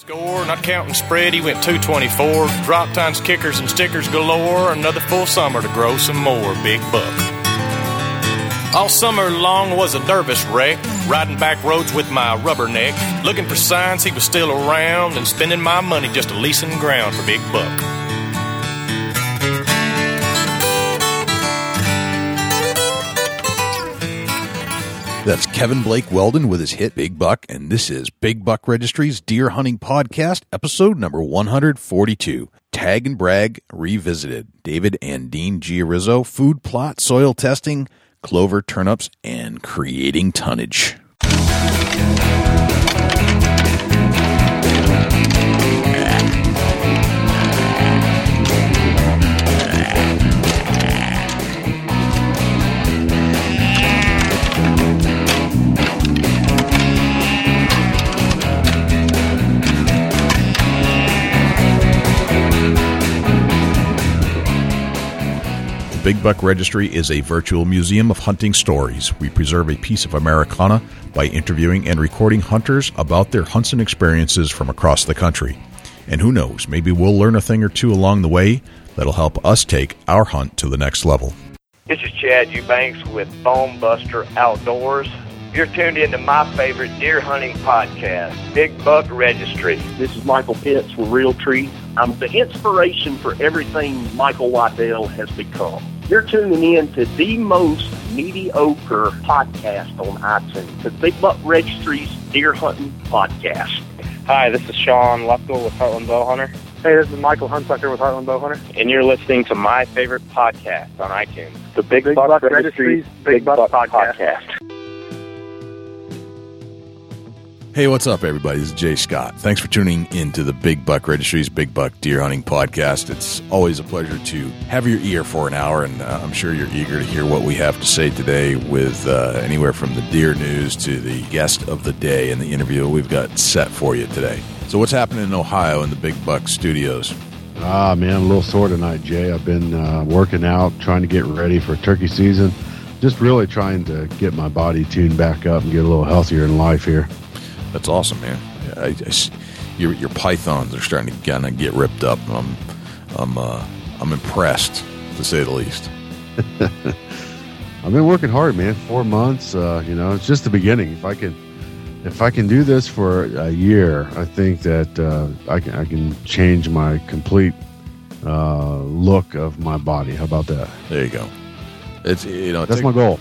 Score, not counting spread, he went 224. Drop times, kickers, and stickers galore. Another full summer to grow some more. Big buck. All summer long was a nervous wreck, riding back roads with my rubberneck, looking for signs he was still around, and spending my money just leasing ground for Big Buck. That's Kevin Blake Weldon with his hit Big Buck, and this is Big Buck Registry's Deer Hunting Podcast, episode number 142. Tag and Brag Revisited. David and Dean Giarrizzo, food plot, soil testing, clover, turnips, and creating tonnage. The Big Buck Registry is a virtual museum of hunting stories. We preserve a piece of Americana by interviewing and recording hunters about their hunts and experiences from across the country. And who knows, maybe we'll learn a thing or two along the way that'll help us take our hunt to the next level. This is Chad Eubanks with Bone Buster Outdoors. You're tuned into my favorite deer hunting podcast, Big Buck Registry. This is Michael Pitts with Realtree. I'm the inspiration for everything Michael Waddell has become. You're tuning in to the most mediocre podcast on iTunes, the Big Buck Registry's Deer Hunting Podcast. Hi, this is Sean Lefkoe with Heartland Bowhunter. Hey, this is Michael Hunsucker with Heartland Bowhunter. And you're listening to my favorite podcast on iTunes, the Big, Big Buck, Buck Registry's Registry's Big Buck, podcast. podcast. Hey, what's up, everybody? This is Jay Scott. Thanks for tuning into the Big Buck Registry's Big Buck Deer Hunting Podcast. It's always a pleasure to have your ear for an hour, and uh, I'm sure you're eager to hear what we have to say today with uh, anywhere from the deer news to the guest of the day and the interview we've got set for you today. So, what's happening in Ohio in the Big Buck studios? Ah, man, I'm a little sore tonight, Jay. I've been uh, working out, trying to get ready for turkey season. Just really trying to get my body tuned back up and get a little healthier in life here. That's awesome, man. I, I your, your pythons are starting to kind of get ripped up. I'm, I'm, uh, I'm impressed, to say the least. I've been working hard, man. Four months. Uh, you know, it's just the beginning. If I can, if I can do this for a year, I think that uh, I can I can change my complete uh, look of my body. How about that? There you go. It's you know it That's my goal.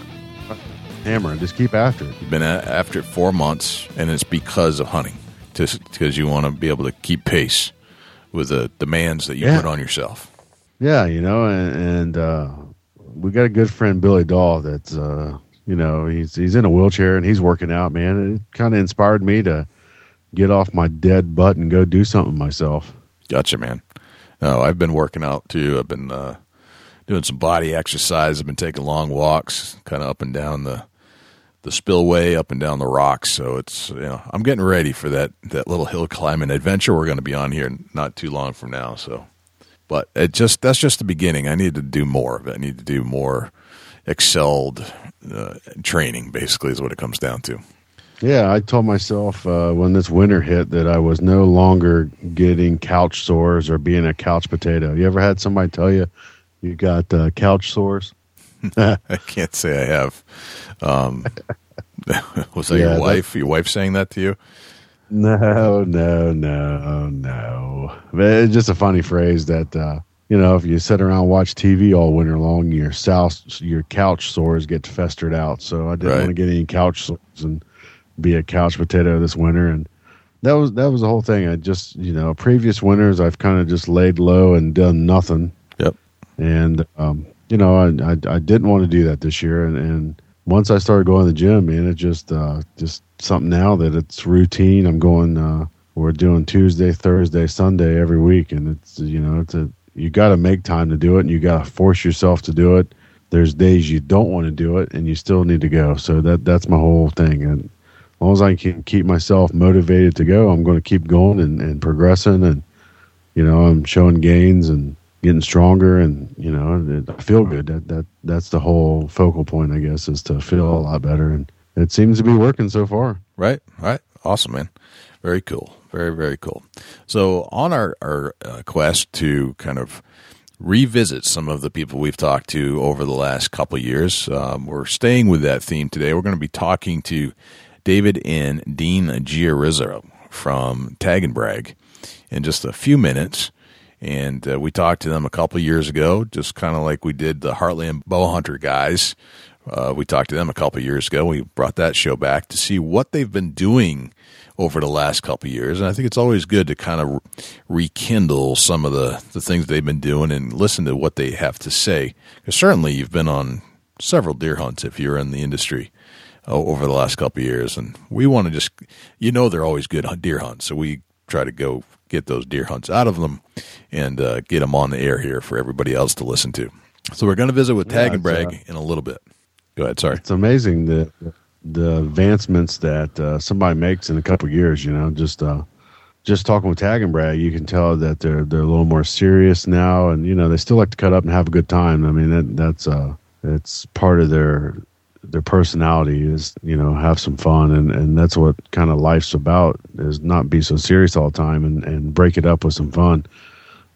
Hammer and just keep after it. You've been a- after it four months, and it's because of hunting, just because you want to be able to keep pace with the demands that you Yeah. put on yourself. Yeah, you know, and, and uh, we got a good friend Billy Dahl. That's uh, you know he's he's in a wheelchair and he's working out. Man, it kind of inspired me to get off my dead butt and go do something myself. Gotcha, man. No, I've been working out too. I've been uh, doing some body exercise. I've been taking long walks, kind of up and down the the spillway, up and down the rocks. So it's you know I'm getting ready for that that little hill climbing adventure we're going to be on here not too long from now. So, but it just that's just the beginning. I need to do more of it. I need to do more excelled uh, training. Basically, is what it comes down to. Yeah, I told myself uh, when this winter hit that I was no longer getting couch sores or being a couch potato. You ever had somebody tell you you got uh, couch sores? I can't say I have. Um, was that Yeah, your that- wife? Your wife saying that to you? No, no, no, no. But It's just a funny phrase that uh, you know if you sit around and watch TV all winter long, your south, your couch sores get festered out. So I didn't Right. want to get any couch sores and be a couch potato this winter. And that was that was the whole thing. I just you know previous winters I've kind of just laid low and done nothing. Yep. And um, you know I, I I didn't want to do that this year. And, and once I started going to the gym, man, it just uh, just something now that it's routine. I'm going. Uh, we're doing Tuesday, Thursday, Sunday every week, and it's you know it's a you got to make time to do it, and you got to force yourself to do it. There's days you don't want to do it, and you still need to go. So that that's my whole thing. And as long as I can keep myself motivated to go, I'm going to keep going and, and progressing, and you know I'm showing gains and getting stronger, and you know I feel good. That that that's the whole focal point, I guess, is to feel a lot better, and it seems to be working so far. Right, right. Awesome, man. Very cool. Very, very cool. So, on our, our uh, quest to kind of revisit some of the people we've talked to over the last couple years, um, we're staying with that theme today. We're going to be talking to David and Dean Giarrizzo from Tag and Brag in just a few minutes. And uh, we talked to them a couple years ago, just kind of like we did the Heartland Bowhunter guys. Uh, we talked to them a couple years ago. We brought that show back to see what they've been doing over the last couple years. And I think it's always good to kind of rekindle some of the, the things they've been doing and listen to what they have to say. Because certainly you've been on several deer hunts if you're in the industry uh, over the last couple years. And we want to just, you know, they're always good deer hunts. So we try to go get those deer hunts out of them and uh, get them on the air here for everybody else to listen to. So we're going to visit with Tag yeah, and Brag uh, in a little bit. Go ahead. Sorry. It's amazing the the advancements that uh, somebody makes in a couple years. You know, just uh, just talking with Tag and Brag, you can tell that they're they're a little more serious now, and you know they still like to cut up and have a good time. I mean, that, that's uh, it's part of their their personality is you know have some fun and and that's what kind of life's about is not be so serious all the time and and break it up with some fun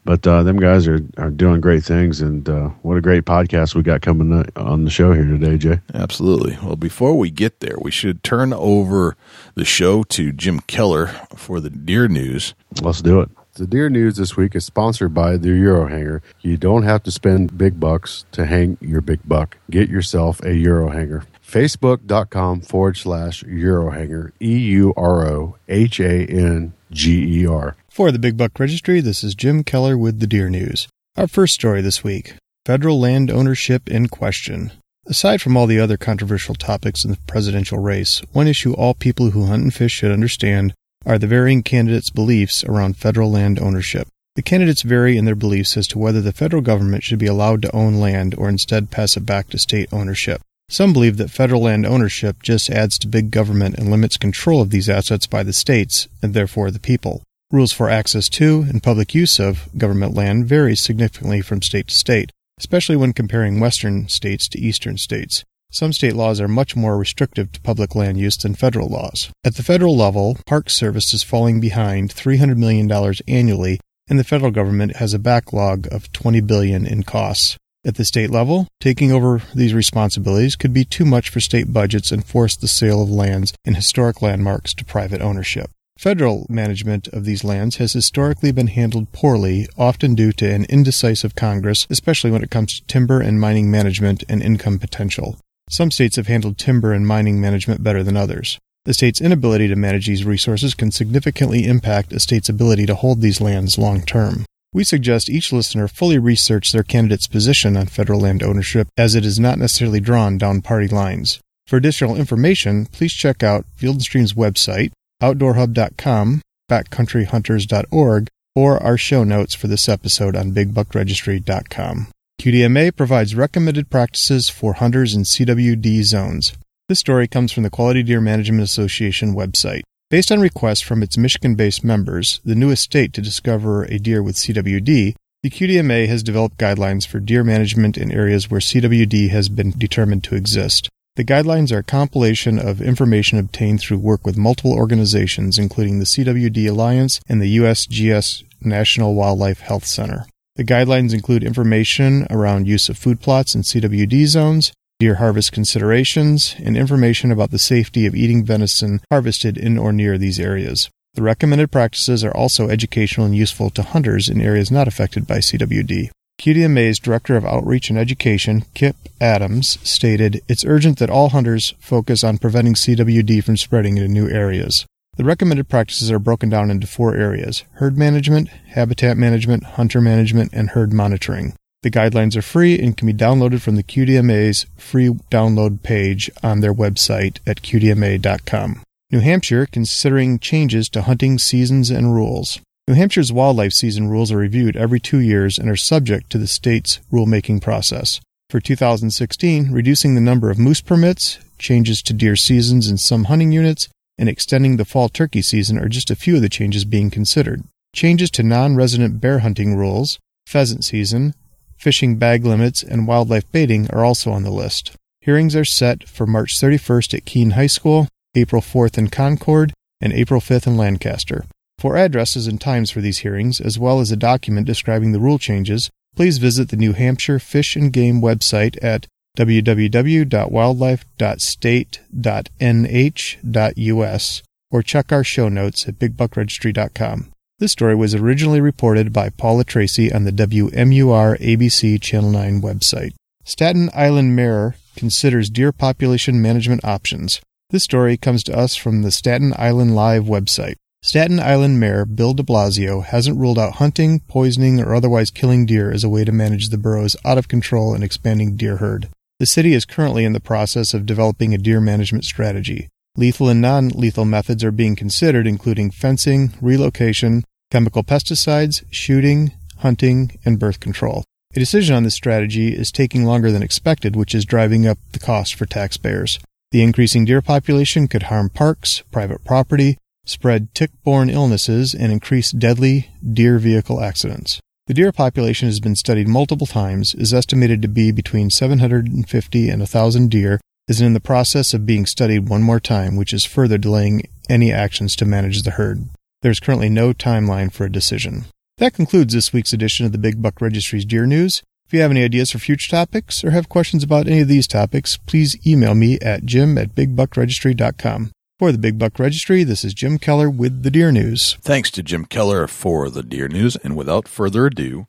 but uh, them guys are, are doing great things, and uh, what a great podcast we got coming on the show here today, Jay. Absolutely. Well, before we get there, we should turn over the show to Jim Keller for the deer news. Let's do it. The deer news this week is sponsored by the Eurohanger. You don't have to spend big bucks to hang your big buck. Get yourself a Eurohanger. Facebook.com forward slash Eurohanger, E U R O H A N G E R. For the Big Buck Registry, this is Jim Keller with the Deer News. Our first story this week Federal land ownership in question. Aside from all the other controversial topics in the presidential race, one issue all people who hunt and fish should understand are the varying candidates' beliefs around federal land ownership. The candidates vary in their beliefs as to whether the federal government should be allowed to own land or instead pass it back to state ownership. Some believe that federal land ownership just adds to big government and limits control of these assets by the states, and therefore the people. Rules for access to and public use of government land varies significantly from state to state, especially when comparing western states to eastern states. Some state laws are much more restrictive to public land use than federal laws. At the federal level, Park Service is falling behind $300 million annually, and the federal government has a backlog of 20 billion in costs. At the state level, taking over these responsibilities could be too much for state budgets and force the sale of lands and historic landmarks to private ownership. Federal management of these lands has historically been handled poorly, often due to an indecisive Congress, especially when it comes to timber and mining management and income potential. Some states have handled timber and mining management better than others. The state's inability to manage these resources can significantly impact a state's ability to hold these lands long term. We suggest each listener fully research their candidate's position on federal land ownership, as it is not necessarily drawn down party lines. For additional information, please check out Field and Stream's website, outdoorhub.com, backcountryhunters.org, or our show notes for this episode on bigbuckregistry.com. QDMA provides recommended practices for hunters in CWD zones. This story comes from the Quality Deer Management Association website. Based on requests from its Michigan based members, the newest state to discover a deer with CWD, the QDMA has developed guidelines for deer management in areas where CWD has been determined to exist. The guidelines are a compilation of information obtained through work with multiple organizations, including the CWD Alliance and the USGS National Wildlife Health Center. The guidelines include information around use of food plots in CWD zones, deer harvest considerations, and information about the safety of eating venison harvested in or near these areas. The recommended practices are also educational and useful to hunters in areas not affected by CWD. QDMA's Director of Outreach and Education, Kip Adams, stated, It's urgent that all hunters focus on preventing CWD from spreading into new areas. The recommended practices are broken down into four areas herd management, habitat management, hunter management, and herd monitoring. The guidelines are free and can be downloaded from the QDMA's free download page on their website at qdma.com. New Hampshire considering changes to hunting seasons and rules. New Hampshire's wildlife season rules are reviewed every two years and are subject to the state's rulemaking process. For 2016, reducing the number of moose permits, changes to deer seasons in some hunting units, and extending the fall turkey season are just a few of the changes being considered. Changes to non resident bear hunting rules, pheasant season, fishing bag limits, and wildlife baiting are also on the list. Hearings are set for March 31st at Keene High School, April 4th in Concord, and April 5th in Lancaster. For addresses and times for these hearings, as well as a document describing the rule changes, please visit the New Hampshire Fish and Game website at www.wildlife.state.nh.us or check our show notes at bigbuckregistry.com. This story was originally reported by Paula Tracy on the WMUR ABC Channel 9 website. Staten Island Mayor considers deer population management options. This story comes to us from the Staten Island Live website. Staten Island Mayor Bill de Blasio hasn't ruled out hunting, poisoning, or otherwise killing deer as a way to manage the borough's out of control and expanding deer herd. The city is currently in the process of developing a deer management strategy. Lethal and non lethal methods are being considered, including fencing, relocation, chemical pesticides, shooting, hunting, and birth control. A decision on this strategy is taking longer than expected, which is driving up the cost for taxpayers. The increasing deer population could harm parks, private property, spread tick borne illnesses, and increase deadly deer vehicle accidents. The deer population has been studied multiple times, is estimated to be between 750 and 1,000 deer, is in the process of being studied one more time, which is further delaying any actions to manage the herd. There is currently no timeline for a decision. That concludes this week's edition of the Big Buck Registry's Deer News. If you have any ideas for future topics or have questions about any of these topics, please email me at jim at bigbuckregistry.com. For the Big Buck Registry, this is Jim Keller with the Deer News. Thanks to Jim Keller for the Deer News. And without further ado,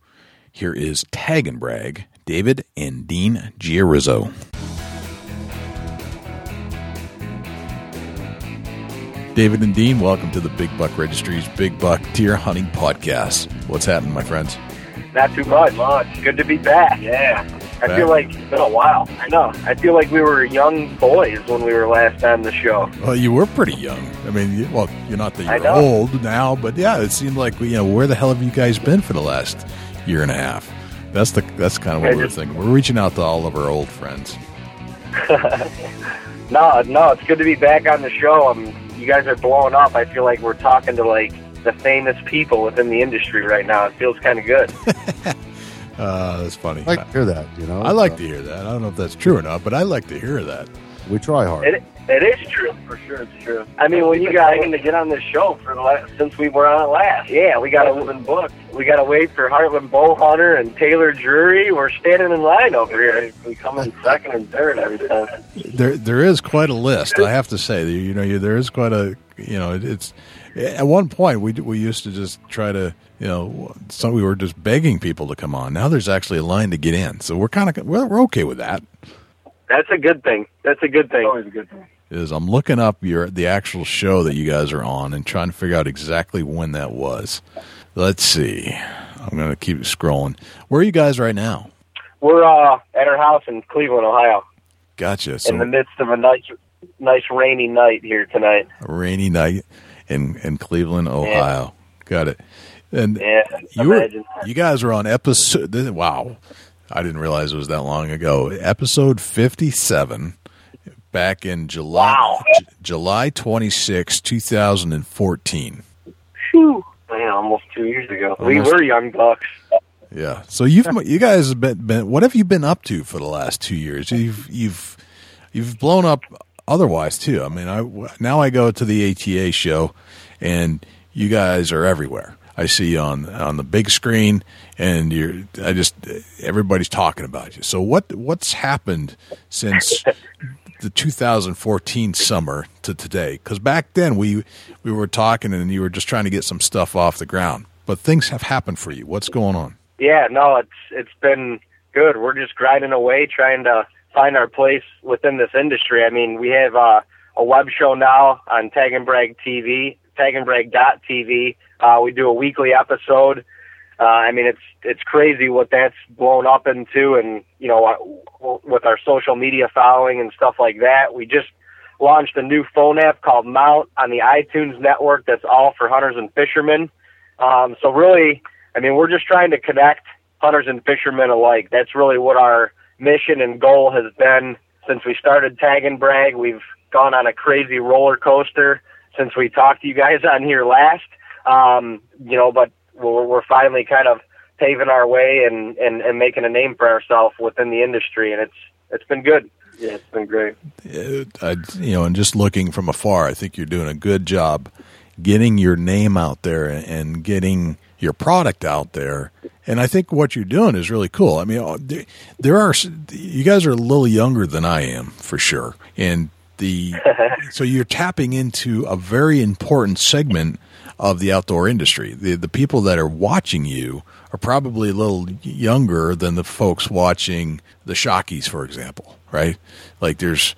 here is Tag and Brag, David and Dean Giarrizzo. David and Dean, welcome to the Big Buck Registry's Big Buck Deer Hunting Podcast. What's happening, my friends? Not too much. Much. Good to be back. Yeah. I feel like it's been a while. I know. I feel like we were young boys when we were last on the show. Well, you were pretty young. I mean, you, well, you're not that you're old now, but yeah, it seemed like you know where the hell have you guys been for the last year and a half? That's the that's kind of what I we're just- thinking. We're reaching out to all of our old friends. No, no, it's good to be back on the show. Um, you guys are blowing up. I feel like we're talking to like the famous people within the industry right now. It feels kind of good. Uh, that's funny. I like to hear that. You know, I like So, to hear that. I don't know if that's true or not, but I like to hear that. We try hard. It it is true for sure. It's true. I mean, when you got guys to get on this show for the last, since we were on it last, yeah, we got to book. We got to wait for Heartland Bowhunter and Taylor Drury. We're standing in line over here. We come in second and third every time. There, there is quite a list. I have to say, you know, there is quite a, you know, it's. At one point, we we used to just try to, you know, so we were just begging people to come on. Now there's actually a line to get in, so we're kind of we're, we're okay with that. That's a good thing. That's a good thing. Always a good thing. is I'm looking up your the actual show that you guys are on and trying to figure out exactly when that was. Let's see. I'm going to keep scrolling. Where are you guys right now? We're uh, at our house in Cleveland, Ohio, Gotcha. So in the midst of a nice, nice rainy night here tonight. a rainy night in in Cleveland, Ohio. Got it. And Yeah, you were, you guys were on episode. Wow, I didn't realize it was that long ago. Episode 57, back in July Wow. J- July 26, 2014. Phew. Man, almost two years ago. We were young bucks. Yeah. So you've you guys have been, been what have you been up to for the last two years? You've you've you've blown up otherwise too. I mean, I now I go to the ATA show, and you guys are everywhere. I see you on on the big screen, and you're. I just everybody's talking about you. So what what's happened since the 2014 summer to today? Because back then we we were talking, and you were just trying to get some stuff off the ground. But things have happened for you. What's going on? Yeah, no, it's it's been good. We're just grinding away, trying to find our place within this industry. I mean, we have uh, a web show now on Tag and Brag TV, tag and tagandbrag.tv. Uh, we do a weekly episode. Uh, I mean, it's it's crazy what that's blown up into, and you know, uh, with our social media following and stuff like that. We just launched a new phone app called Mount on the iTunes network. That's all for hunters and fishermen. Um, so really, I mean, we're just trying to connect hunters and fishermen alike. That's really what our mission and goal has been since we started Tag and Brag. We've gone on a crazy roller coaster since we talked to you guys on here last. Um, you know, but we're, we're finally kind of paving our way and, and, and making a name for ourselves within the industry, and it's it's been good. Yeah, it's been great. Uh, I, you know, and just looking from afar, I think you're doing a good job getting your name out there and getting your product out there. And I think what you're doing is really cool. I mean, uh, there, there are you guys are a little younger than I am for sure, and the so you're tapping into a very important segment of the outdoor industry. The the people that are watching you are probably a little younger than the folks watching the Shockeys, for example, right? Like there's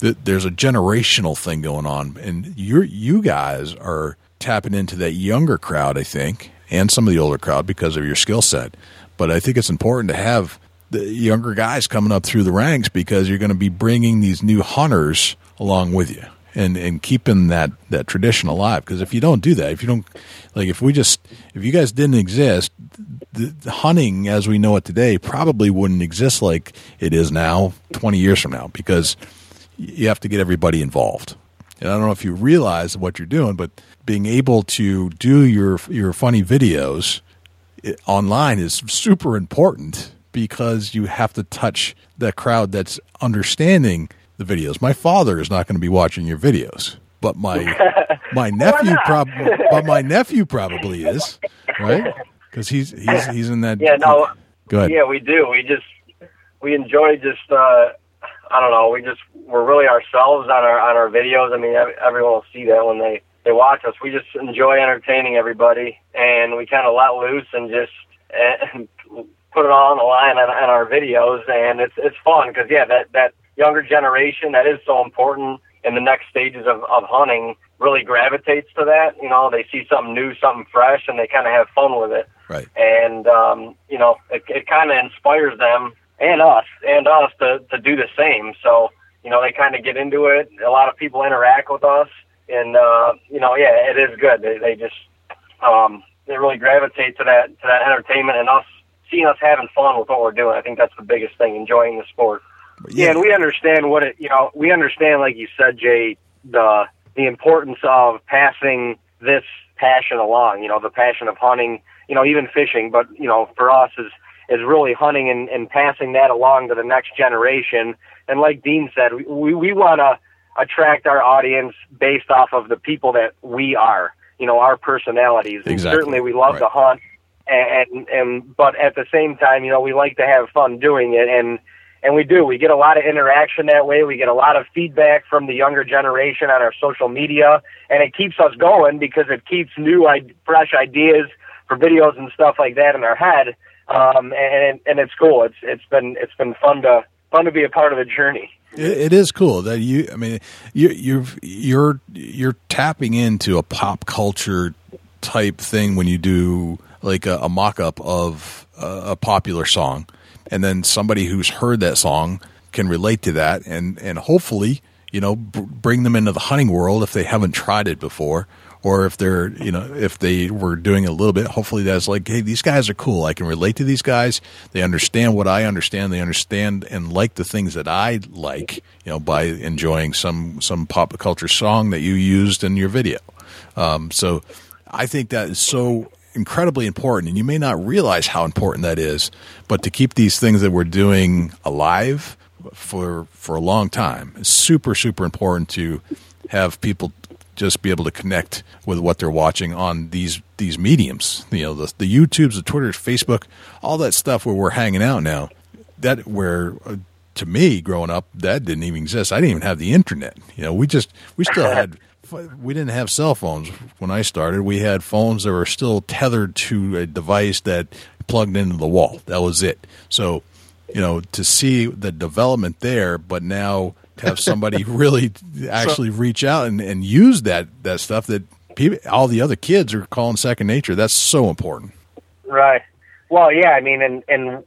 there's a generational thing going on, and you you guys are tapping into that younger crowd, I think, and some of the older crowd because of your skill set. But I think it's important to have the younger guys coming up through the ranks because you're going to be bringing these new hunters along with you and and keeping that that tradition alive. Because if you don't do that if you don't like if we just if you guys didn't exist the, the, hunting as we know it today probably wouldn't exist like it is now 20 years from now because you have to get everybody involved. And I don't know if you realize what you're doing but being able to do your your funny videos eh, online is super important because you have to touch the crowd that's understanding the videos. My father is not going to be watching your videos, but my my nephew prob- but my nephew probably is, right? Because he's he's he's in that. Yeah, no. Go ahead. Yeah, we do. We just we enjoy just uh I don't know. We just we're really ourselves on our on our videos. I mean, everyone will see that when they they watch us. We just enjoy entertaining everybody, and we kind of let loose and just and put it all on the line on, on our videos, and it's it's fun because yeah, that that younger generation that is so important in the next stages of, of hunting really gravitates to that. You know, they see something new, something fresh, and they kind of have fun with it. Right. And um, you know, it, it kind of inspires them and us and us to to do the same. So you know, they kind of get into it. A lot of people interact with us, and uh, you know, yeah, it is good. They they just um, they really gravitate to that to that entertainment and us seeing us having fun with what we're doing. I think that's the biggest thing, enjoying the sport. Yeah. yeah, and we understand what it. You know, we understand, like you said, Jay, the the importance of passing this passion along. You know, the passion of hunting. You know, even fishing, but you know, for us is is really hunting and, and passing that along to the next generation. And like Dean said, we we want to attract our audience based off of the people that we are. You know, our personalities. Exactly. And certainly, we love right. to hunt and and but at the same time, you know, we like to have fun doing it, and and we do. We get a lot of interaction that way. We get a lot of feedback from the younger generation on our social media, and it keeps us going because it keeps new, fresh ideas for videos and stuff like that in our head. Um, and and it's cool. It's it's been it's been fun to fun to be a part of the journey. It is cool that you. I mean, you you're you're you're tapping into a pop culture type thing when you do like a, a mock up of a, a popular song, and then somebody who's heard that song can relate to that, and and hopefully you know b- bring them into the hunting world if they haven't tried it before or if they're you know if they were doing a little bit. Hopefully that's like hey these guys are cool. I can relate to these guys. They understand what i understand. They understand and like the things that i like you know by enjoying some some pop culture song that you used in your video. Um, so i think that is so incredibly important, and you may not realize how important that is. But to keep these things that we're doing alive for for a long time is super super important to have people just be able to connect with what they're watching on these these mediums. You know, the, the YouTubes, the Twitters, Facebook, all that stuff where we're hanging out now. That where. Uh, to me, growing up, that didn't even exist. I didn't even have the internet. You know, we just we still had we didn't have cell phones when I started. We had phones that were still tethered to a device that plugged into the wall. That was it. So, you know, to see the development there, but now to have somebody really actually reach out and, and use that, that stuff that people, all the other kids are calling second nature. That's so important. Right. Well, yeah, I mean, and, and,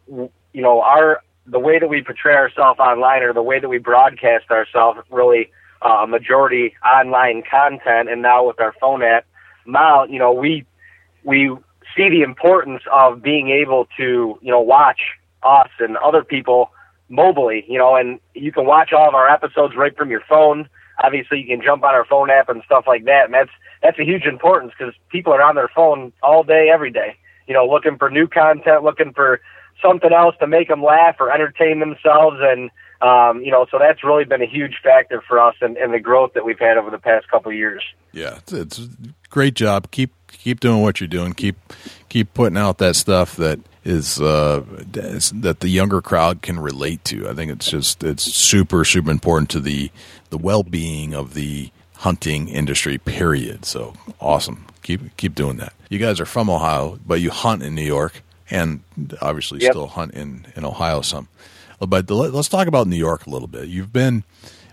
you know, our, the way that we portray ourselves online or the way that we broadcast ourselves really uh, majority online content, and now with our phone app mount, you know, we we see the importance of being able to you know watch us and other people mobilely, you know, and you can watch all of our episodes right from your phone. Obviously, you can jump on our phone app and stuff like that, and that's that's a huge importance because people are on their phone all day, every day. You know, looking for new content, looking for something else to make them laugh or entertain themselves, and Um, you know, so that's really been a huge factor for us and, and the growth that we've had over the past couple of years. Yeah, it's, it's great job. Keep keep doing what you're doing. Keep keep putting out that stuff that is uh, that the younger crowd can relate to. I think it's just it's super super important to the the well being of the hunting industry. Period. So awesome. Keep keep doing that. You guys are from Ohio, but you hunt in New York, and obviously Yep. still hunt in in Ohio some. But let- let's talk about New York a little bit. You've been,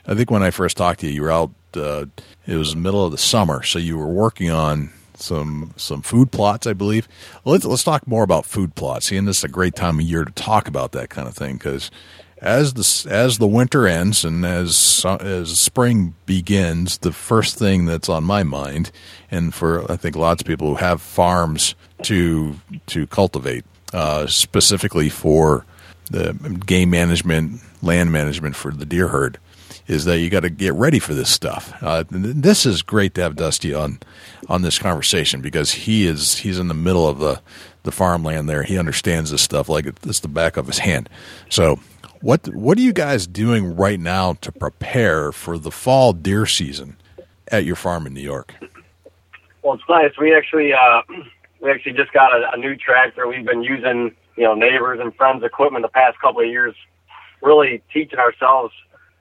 I think, when I first talked to you, you were out. Uh, it was middle of the summer, so you were working on some some food plots, I believe. Let's let's talk more about food plots. See, and this is a great time of year to talk about that kind of thing because as the as the winter ends and as as spring begins, the first thing that's on my mind, and for I think lots of people who have farms to to cultivate, uh, specifically for the game management, land management for the deer herd, is that you got to get ready for this stuff. Uh, this is great to have Dusty on on this conversation because he is he's in the middle of the the farmland there. He understands this stuff like it's the back of his hand. So, what what are you guys doing right now to prepare for the fall deer season at your farm in New York? Well, it's nice. We actually uh, we actually just got a, a new tractor. We've been using you know neighbors and friends' equipment the past couple of years, really teaching ourselves.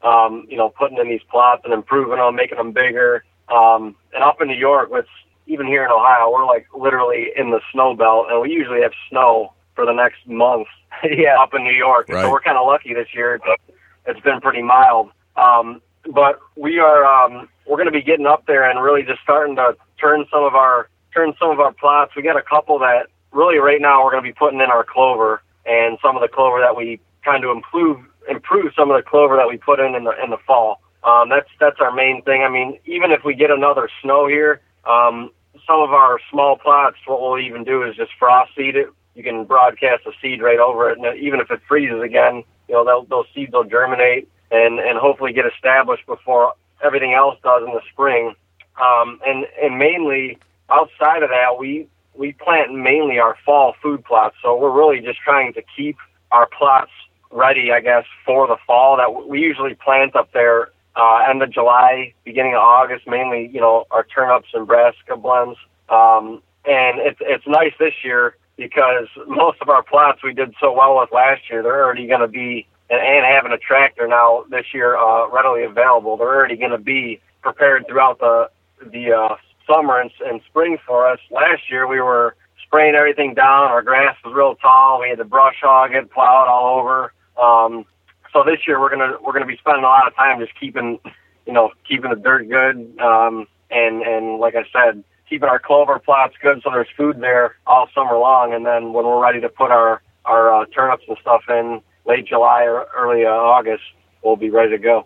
Um, you know, putting in these plots and improving them, making them bigger. Um, and up in New York, with even here in Ohio, we're like literally in the snow belt, and we usually have snow for the next month. yeah, up in New York, Right. so we're kind of lucky this year. It's, it's been pretty mild. Um, but we are um, we're going to be getting up there and really just starting to turn some of our turn some of our plots. We got a couple that really right now we're going to be putting in our clover and some of the clover that we kind of improve improve some of the clover that we put in in the in the fall. Um, that's that's our main thing. I mean, even if we get another snow here, um, some of our small plots, what we'll even do is just frost seed it. You can broadcast a seed right over it, and even if it freezes again, you know those seeds will germinate and and hopefully get established before everything else does in the spring. Um, and and mainly outside of that, we we plant mainly our fall food plots. So we're really just trying to keep our plots ready, I guess, for the fall. That we usually plant up there uh, end of July, beginning of August, mainly you know our turnips and brassica blends. Um, and it's it's nice this year because most of our plots we did so well with last year. They're already going to be and, and having a tractor now this year uh, readily available. They're already going to be prepared throughout the the uh, summer and, and spring for us. Last year we were spraying everything down. Our grass was real tall. We had to brush hog it, plow it all over. Um, so this year we're gonna we're gonna be spending a lot of time just keeping you know keeping the dirt good um, and and like I said keeping our clover plots good so there's food there all summer long. And then when we're ready to put our our uh, turnips and stuff in late July or early uh, August, we'll be ready to go.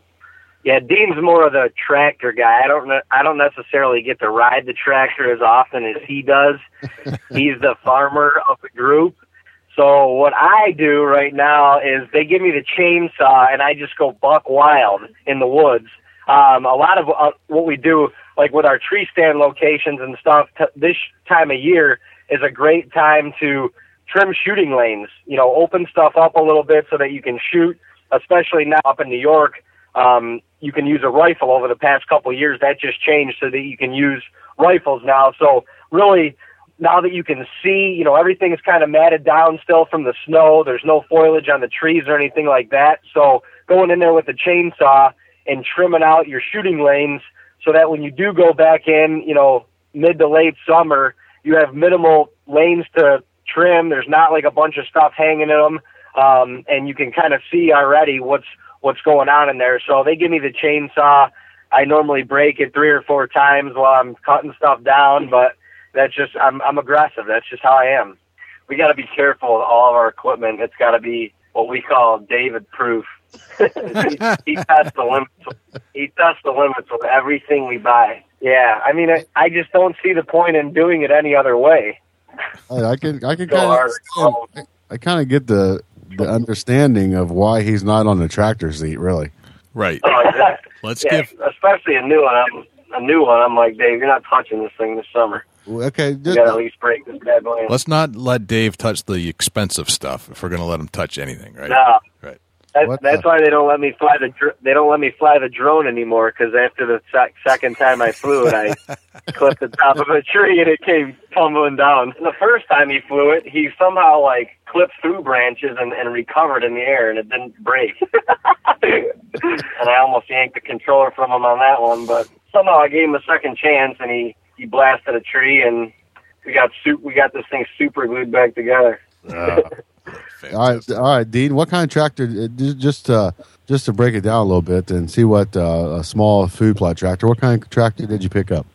Yeah, Dean's more of the tractor guy. I don't ne- I don't necessarily get to ride the tractor as often as he does. He's the farmer of the group. So what I do right now is they give me the chainsaw and I just go buck wild in the woods. Um, a lot of uh, what we do, like with our tree stand locations and stuff, t- this time of year is a great time to trim shooting lanes. You know, open stuff up a little bit so that you can shoot. Especially now up in New York, um, you can use a rifle. Over the past couple of years, that just changed so that you can use rifles now. So really, now that you can see, you know, everything is kind of matted down still from the snow. There's no foliage on the trees or anything like that. So going in there with the chainsaw and trimming out your shooting lanes so that when you do go back in, you know, mid to late summer, you have minimal lanes to trim. There's not like a bunch of stuff hanging in them. Um, and you can kind of see already what's, what's going on in there. So they give me the chainsaw. I normally break it three or four times while I'm cutting stuff down, but that's just I'm I'm aggressive. That's just how I am. We got to be careful with all of our equipment. It's got to be what we call David proof. he, he tests the limits. He tests the limits with everything we buy. Yeah, I mean I, I just don't see the point in doing it any other way. I, I can I can Go kind of I kind of get the the understanding of why he's not on the tractor seat. Really, Right. Oh, exactly. Let's Yeah, give especially a new one. I'm, a new one. I'm like Dave. You're not touching this thing this summer. Okay. Just, got to at least break this bad boy. let's not let Dave touch the expensive stuff if we're going to let him touch anything, right? No. Right. That, What that's the- why they don't let me fly the dr- they don't let me fly the drone anymore. Because after the sec- second time I flew it, I clipped the top of a tree and it came tumbling down. The first time he flew it, he somehow like clipped through branches and, and recovered in the air, and it didn't break. and I almost yanked the controller from him on that one, but somehow I gave him a second chance, and he he blasted a tree, and we got su- we got this thing super glued back together. All right, all right, Dean. What kind of tractor? uh, Just uh, just to break it down a little bit and see what uh, a small food plot tractor. What kind of tractor did you pick up?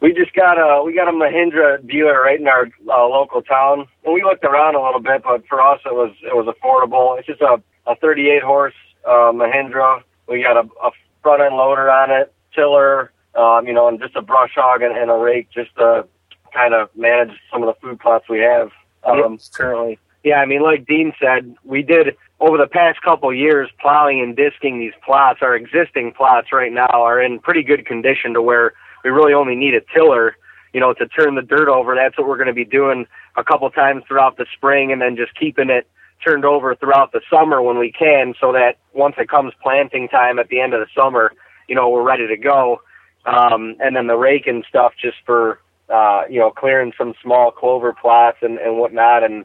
We just got a we got a Mahindra dealer right in our uh, local town, and we looked around a little bit, but for us it was it was affordable. It's just a a 38 horse uh, Mahindra. We got a, a front end loader on it, tiller, um, you know, and just a brush hog and, and a rake just to kind of manage some of the food plots we have um, currently. Yeah, I mean, like Dean said, we did over the past couple years plowing and disking these plots. Our existing plots right now are in pretty good condition to where we really only need a tiller, you know, to turn the dirt over. That's what we're going to be doing a couple times throughout the spring, and then just keeping it turned over throughout the summer when we can, so that once it comes planting time at the end of the summer, you know, we're ready to go. Um, and then the rake and stuff just for uh, you know clearing some small clover plots and, and whatnot. And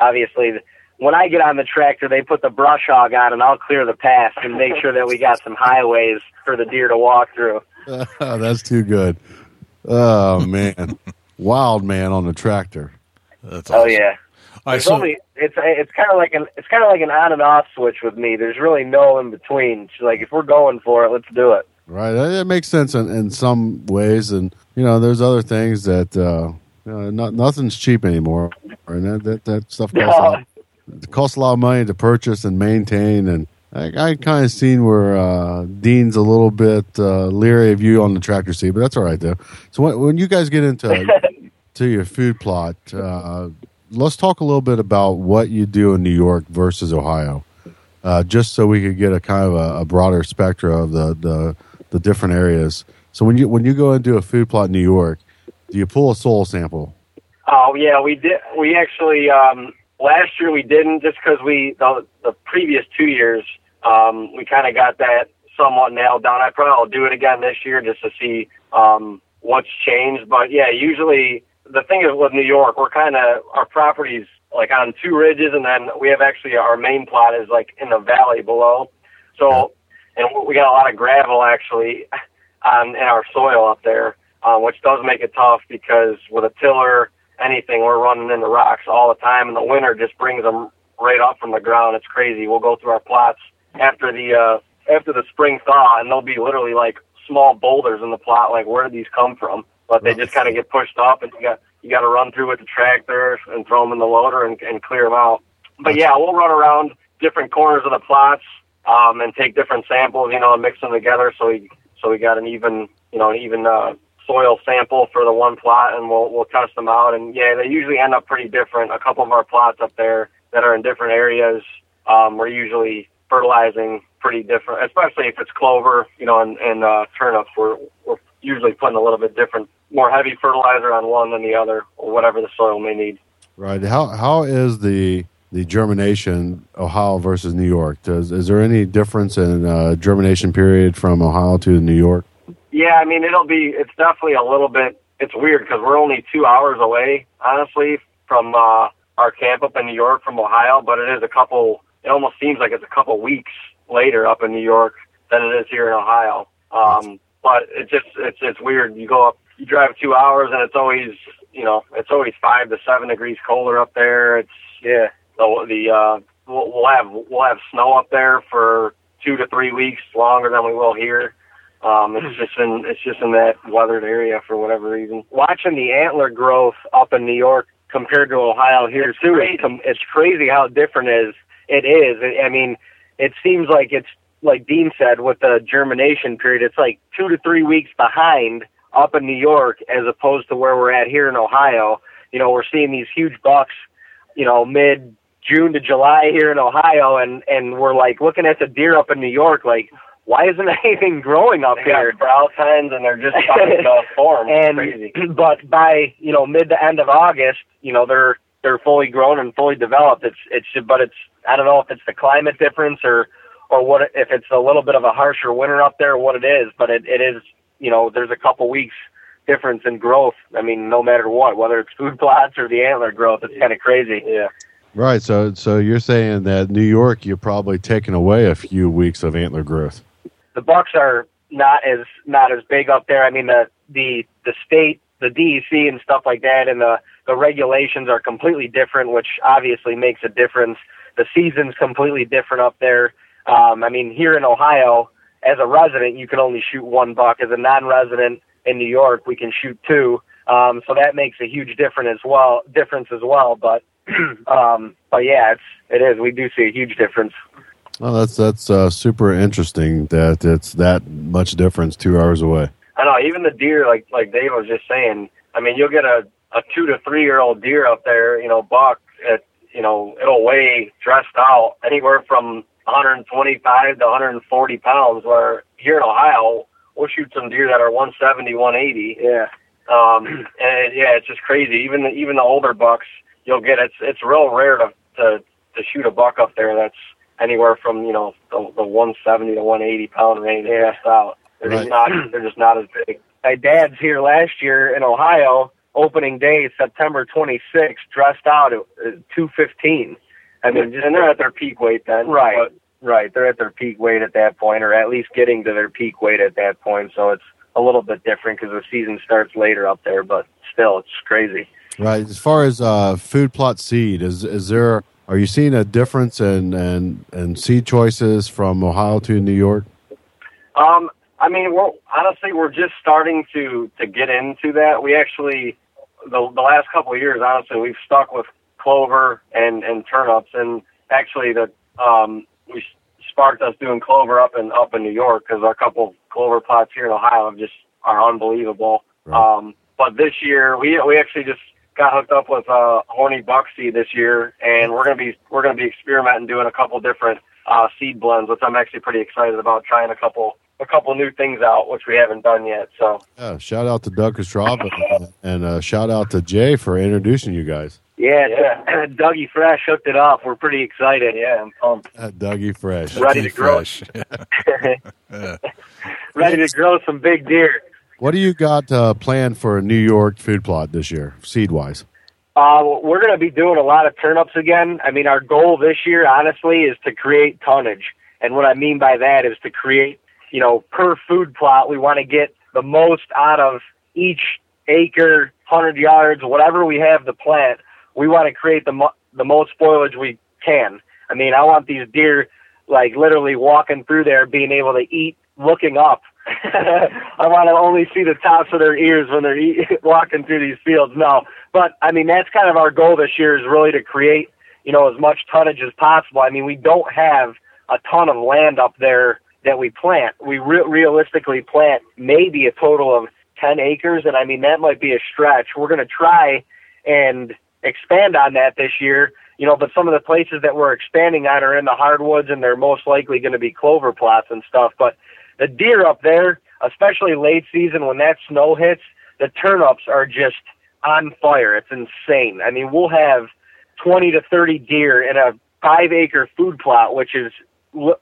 obviously, when I get on the tractor, they put the brush hog on, and I'll clear the path and make sure that we got some highways for the deer to walk through. That's too good. Oh man, wild man on the tractor. That's Oh yeah. I It's so only it's it's kind of like an it's kind of like an on and off switch with me. There's really no in between. It's like if we're going for it, let's do it. Right, that, that makes sense in, in some ways, and you know, there's other things that uh, know, not, nothing's cheap anymore, and that that, that stuff costs, a lot, it costs a lot of money to purchase and maintain. And I, I kind of seen where uh, Dean's a little bit uh, leery of you on the tractor seat, but that's all right though. So when, when you guys get into to your food plot, uh, let's talk a little bit about what you do in New York versus Ohio, uh, just so we could get a kind of a, a broader spectrum of the, the the different areas. So when you when you go and do a food plot in New York, do you pull a soil sample? Oh yeah, we did. We actually um, last year we didn't just because we the the previous two years um, we kind of got that somewhat nailed down. I probably will do it again this year just to see um, what's changed. But yeah, usually the thing is with New York, we're kind of our properties like on two ridges, and then we have actually our main plot is like in the valley below. So and we got a lot of gravel actually on in our soil up there, uh, which does make it tough because with a tiller, anything we're running into rocks all the time, and the winter just brings them right up from the ground. It's crazy. We'll go through our plots after the uh, after the spring thaw, and there'll be literally like small boulders in the plot. Like where did these come from? But they just kind of get pushed up, and you got you got to run through with the tractor and throw them in the loader and, and clear them out. But yeah, we'll run around different corners of the plots um, and take different samples, you know, and mix them together so we so we got an even you know an even uh, soil sample for the one plot, and we'll we'll test them out. And yeah, they usually end up pretty different. A couple of our plots up there that are in different areas, um, we're usually fertilizing pretty different, especially if it's clover, you know, and, and uh, turnips. We're we're usually putting a little bit different, more heavy fertilizer on one than the other, or whatever the soil may need. Right. How how is the the germination Ohio versus New York? Does is there any difference in uh, germination period from Ohio to New York? Yeah, I mean, it'll be, it's definitely a little bit, it's weird because we're only two hours away, honestly, from uh, our camp up in New York from Ohio, but it is a couple, it almost seems like it's a couple weeks later up in New York than it is here in Ohio. Um, but it just, it's, it's weird. You go up, you drive two hours and it's always, you know, it's always five to seven degrees colder up there. It's, yeah, the, the, uh, we'll, we'll have, we'll have snow up there for two to three weeks longer than we will here. Um, it's just in it's just in that weathered area for whatever reason. Watching the antler growth up in New York compared to Ohio here too, it's, it's crazy how different it is. It is. I mean, it seems like it's like Dean said with the germination period. It's like two to three weeks behind up in New York as opposed to where we're at here in Ohio. You know, we're seeing these huge bucks. You know, mid June to July here in Ohio, and and we're like looking at the deer up in New York, like why isn't anything growing up They here? got brow tines and they're just starting to form. And crazy. but by you know mid to end of August, you know they're they're fully grown and fully developed. It's it's but it's I don't know if it's the climate difference or or what if it's a little bit of a harsher winter up there, what it is, but it, it is you know there's a couple weeks difference in growth. I mean, no matter what, whether it's food plots or the antler growth, it's kind of crazy. Yeah. Right. So, so you're saying that New York, you're probably taking away a few weeks of antler growth. The bucks are not as not as big up there. I mean, the the the state, the DEC and stuff like that, and the the regulations are completely different, which obviously makes a difference. The season's completely different up there. Um, I mean, here in Ohio, as a resident, you can only shoot one buck. As a non-resident in New York, we can shoot two. Um, so that makes a huge difference as well. Difference as well, but um, but yeah, it's it is. We do see a huge difference. Well, that's that's uh, super interesting that it's that much difference two hours away. I know. Even the deer, like like Dave was just saying. I mean, you'll get a a two to three year old deer up there. You know, buck. At, you know, it'll weigh dressed out anywhere from 125 to 140 pounds. Where here in Ohio, we'll shoot some deer that are 170, 180. Yeah. Um, and yeah, it's just crazy. Even the, even the older bucks, you'll get it's it's real rare to to to shoot a buck up there that's anywhere from you know the, the 170 to 180 pound range. Yeah. out. They're Right. just not they're just not as big. My dad's here last year in Ohio. Opening day, September 26th, dressed out at uh, 215. I mean, just, and they're at their peak weight then. Right. But Right, they're at their peak weight at that point, or at least getting to their peak weight at that point. So it's a little bit different because the season starts later up there, but still, it's crazy. Right. As far as uh, food plot seed, is is there? Are you seeing a difference in in, seed choices from Ohio to New York? Um, I mean, we're honestly we're just starting to to get into that. We actually the the last couple of years, honestly, we've stuck with clover and and turnips, and actually the um we sparked us doing clover up in up in New York because our couple clover plots here in Ohio have just are unbelievable. Right. Um, but this year we we actually just got hooked up with uh, horny buck seed this year, and we're gonna be we're gonna be experimenting doing a couple different uh, seed blends, which I'm actually pretty excited about trying a couple a couple new things out, which we haven't done yet. So Yeah. Shout out to Doug Kostrov and, and uh, shout out to Jay for introducing you guys. yeah, yeah. Dougie Fresh hooked it up. We're pretty excited. yeah, I'm pumped. Uh, Dougie Fresh. Ready to grow. Fresh. Ready to grow some big deer. What do you got uh, planned for a New York food plot this year, seed wise? Uh, we're going to be doing a lot of turnips again. I mean, our goal this year, honestly, is to create tonnage. And what I mean by that is to create, you know, per food plot, we want to get the most out of each acre, 100 yards, whatever we have to plant. We want to create the, mo- the most spoilage we can. I mean, I want these deer, like, literally walking through there, being able to eat looking up. I want to only see the tops of their ears when they're eat, walking through these fields. No, but I mean that's kind of our goal this year is really to create you know as much tonnage as possible. I mean we don't have a ton of land up there that we plant. We re- realistically plant maybe a total of ten acres, and I mean that might be a stretch. We're going to try and expand on that this year. You know, but some of the places that we're expanding on are in the hardwoods, and they're most likely going to be clover plots and stuff. But the deer up there, especially late season when that snow hits, the turnips are just on fire. It's insane. I mean, we'll have 20 to 30 deer in a five acre food plot, which is,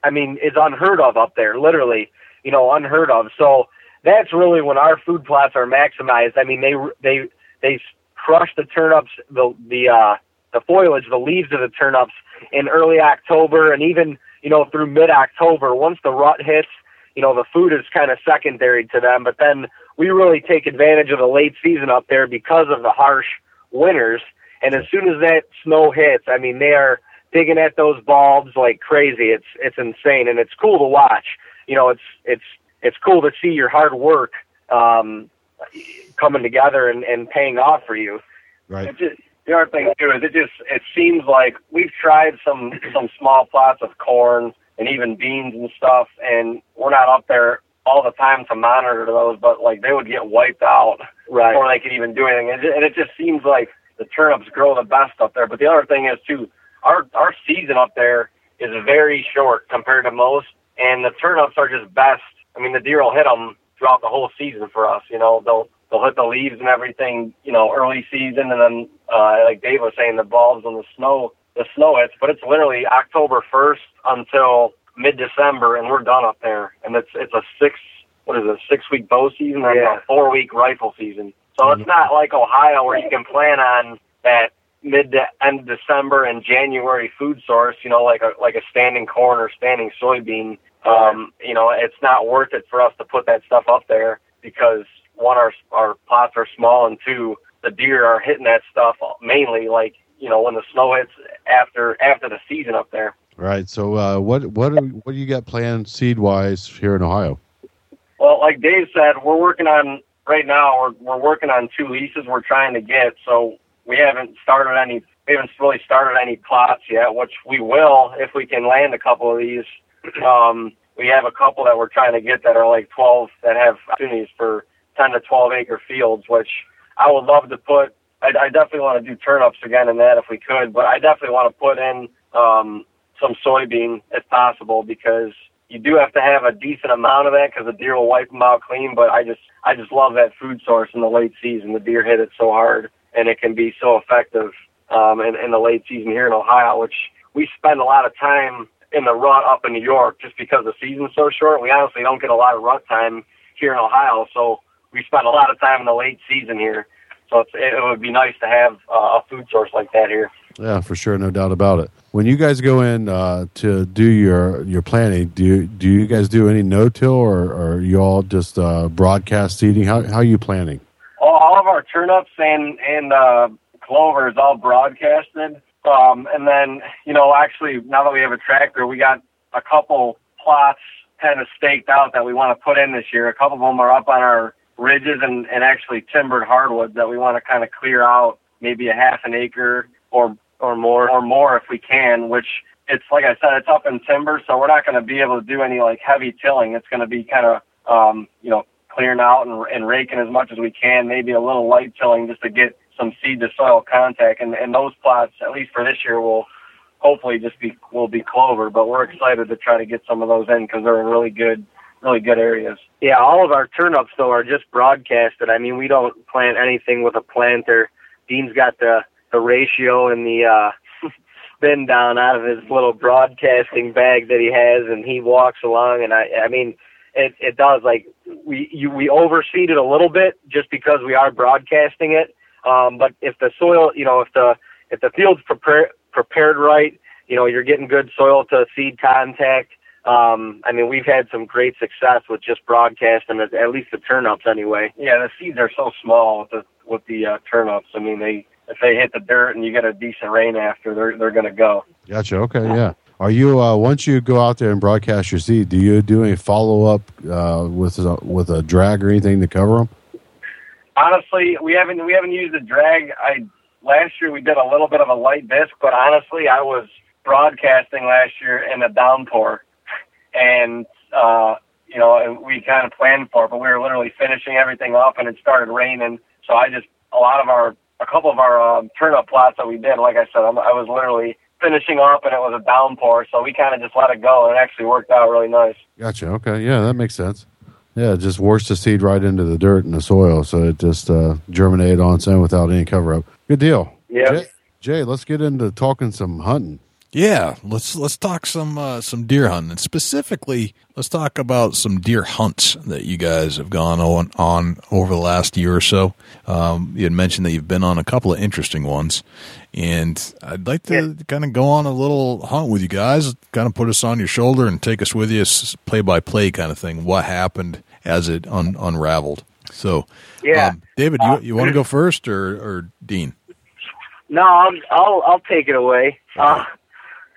I mean, is unheard of up there, literally, you know, unheard of. So that's really when our food plots are maximized. I mean, they, they, they crush the turnips, the, the, uh, the foliage, the leaves of the turnips in early October and even, you know, through mid October. Once the rut hits, you know, the food is kind of secondary to them, but then we really take advantage of the late season up there because of the harsh winters. And as soon as that snow hits, I mean, they are digging at those bulbs like crazy. It's, it's insane and it's cool to watch. You know, it's, it's, it's cool to see your hard work, um, coming together and, and paying off for you. Right. It just, the other thing too is it just it seems like we've tried some some small plots of corn and even beans and stuff, and we're not up there all the time to monitor those, but like they would get wiped out Right. before they could even do anything, and it, and it just seems like the turnips grow the best up there. But the other thing is too, our our season up there is very short compared to most, and the turnips are just best. I mean, the deer will hit them throughout the whole season for us. You know, they'll they'll hit the leaves and everything, you know, early season, and then uh, like Dave was saying, the bulbs and the snow, the snow hits. But it's literally October 1st until mid December, and we're done up there. And it's it's a six what is it, six week bow season and Yeah. a four week rifle season. So it's not like Ohio where you can plan on that mid to end December and January food source, you know, like a like a standing corn or standing soybean. Um, you know, it's not worth it for us to put that stuff up there because one, our our plots are small, and two, the deer are hitting that stuff mainly like you know when the snow hits after after the season up there. Right. So, uh, what what do- what do you got planned seed wise here in Ohio? Well, like Dave said, we're working on right now. We're we're working on two leases we're trying to get. So we haven't started any. We haven't really started any plots yet, which we will if we can land a couple of these. Um, we have a couple that we're trying to get that are like 12 that have opportunities for 10 to 12 acre fields, which I would love to put. I, I definitely want to do turnips again in that if we could, but I definitely want to put in um, some soybean if possible because you do have to have a decent amount of that because the deer will wipe them out clean. But I just I just love that food source in the late season. The deer hit it so hard, and it can be so effective um, in, in the late season here in Ohio, which we spend a lot of time in the rut up in New York just because the season's so short. We honestly don't get a lot of rut time here in Ohio, so we spend a lot of time in the late season here. So it's, it would be nice to have uh, a food source like that here. Yeah, for sure, no doubt about it. When you guys go in uh, to do your your planning, do you, do you guys do any no till or, or are you all just uh, broadcast seeding? How how are you planning? all, all of our turnips and and uh, clover is all broadcasted. Um, and then you know, actually, now that we have a tractor, we got a couple plots kind of staked out that we want to put in this year. A couple of them are up on our ridges and, and actually timbered hardwoods that we want to kind of clear out, maybe a half an acre or or more or more if we can. Which it's like I said, it's up in timber, so we're not going to be able to do any like heavy tilling. It's going to be kind of um, you know clearing out and, and raking as much as we can, maybe a little light tilling just to get some seed to soil contact. And, and those plots, at least for this year, will hopefully just be will be clover. But we're excited to try to get some of those in because they're in really good, really good areas. Yeah, all of our turnips though are just broadcasted. I mean, we don't plant anything with a planter. Dean's got the the ratio and the uh bin down out of his little broadcasting bag that he has, and he walks along. And I, I mean, it it does like we you we overseed it a little bit just because we are broadcasting it. Um, but if the soil, you know, if the if the field's prepared prepared right, you know, you're getting good soil to seed contact. Um, I mean, we've had some great success with just broadcasting, at, at least the turnips anyway. Yeah, the seeds are so small with the with the uh, turnips. I mean, they if they hit the dirt and you get a decent rain after, they're they're going to go. Gotcha. Okay, yeah. Are you uh, once you go out there and broadcast your seed? Do you do any follow up uh, with a, with a drag or anything to cover them? honestly, we haven't we haven't used a drag. I last year we did a little bit of a light disc, but honestly, I was broadcasting last year in a downpour, and uh, you know, and we kind of planned for it, but we were literally finishing everything up, and it started raining. So I just a lot of our a couple of our um, turnip plots that we did, like I said, I'm, I was literally finishing up, and it was a downpour, so we kind of just let it go, and it actually worked out really nice. Gotcha. Okay, yeah, that makes sense. Yeah, it just works the seed right into the dirt and the soil, so it just uh, germinated on its own without any cover up. Good deal. Yeah. Jay, Jay, let's get into talking some hunting. Yeah, let's let's talk some uh, some deer hunting. And specifically, let's talk about some deer hunts that you guys have gone on on over the last year or so. Um, you had mentioned that you've been on a couple of interesting ones, and I'd like to kind of go on a little hunt with you guys. Kind of put us on your shoulder and take us with you, play by play kind of thing. What happened as it un- unraveled? So, Yeah. um, David, you, you want to go first or, or Dean? No, I'll I'll, I'll take it away. Uh,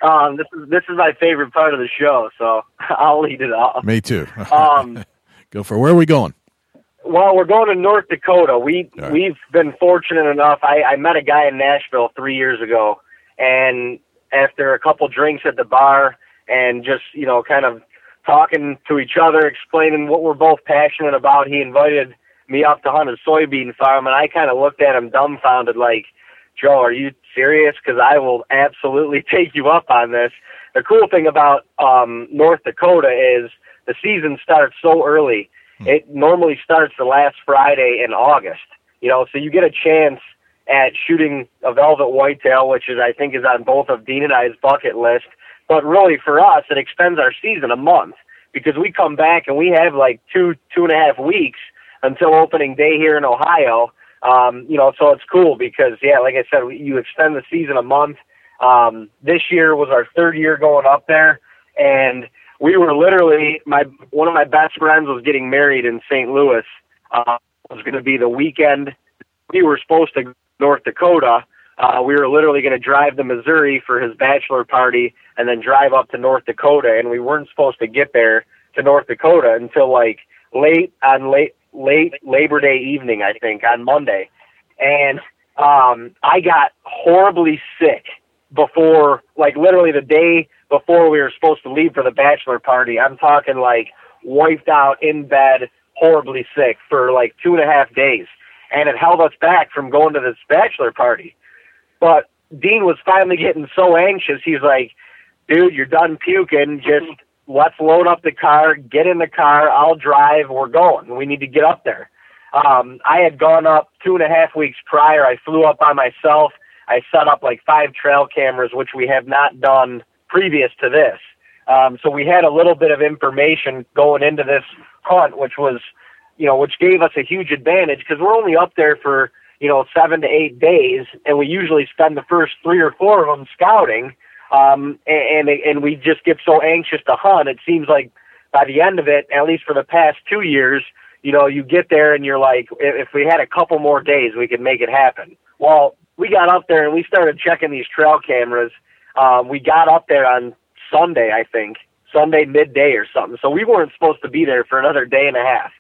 um, this is this is my favorite part of the show, so I'll lead it off. Me too. Um, go for it. Where are we going? Well, we're going to North Dakota. We right. we've been fortunate enough. I, I met a guy in Nashville three years ago, and after a couple drinks at the bar and just you know kind of talking to each other, explaining what we're both passionate about, he invited me up to hunt a soybean farm, and I kind of looked at him dumbfounded, like, Joe, are you serious? Because I will absolutely take you up on this. The cool thing about um, North Dakota is the season starts so early It normally starts the last Friday in August. You know, so you get a chance at shooting a velvet whitetail, which is I think is on both of Dean and I's bucket list. But really, for us, it extends our season a month because we come back and we have like two two and a half weeks until opening day here in Ohio. Um, you know, so it's cool because yeah, like I said, you extend the season a month. Um, this year was our third year going up there, and we were literally my one of my best friends was getting married in St. Louis. Uh, it was going to be the weekend we were supposed to North Dakota. Uh, we were literally going to drive to Missouri for his bachelor party and then drive up to North Dakota, and we weren't supposed to get there to North Dakota until like late on late late Labor Day evening, I think, on Monday. And um I got horribly sick before like literally the day before we were supposed to leave for the bachelor party. I'm talking like wiped out in bed, horribly sick for like two and a half days. And it held us back from going to this bachelor party. But Dean was finally getting so anxious, he's like, dude, you're done puking. Just let's load up the car, get in the car, I'll drive, we're going. We need to get up there. Um, I had gone up two and a half weeks prior. I flew up by myself. I set up like five trail cameras, which we have not done previous to this. Um, so we had a little bit of information going into this hunt, which was, you know, which gave us a huge advantage because we're only up there for, you know, seven to eight days, and we usually spend the first three or four of them scouting. Um, and, and we just get so anxious to hunt. It seems like by the end of it, at least for the past two years, you know, you get there and you're like, if we had a couple more days, we could make it happen. Well, we got up there and we started checking these trail cameras. Um, we got up there on Sunday, I think, Sunday midday or something. So we weren't supposed to be there for another day and a half.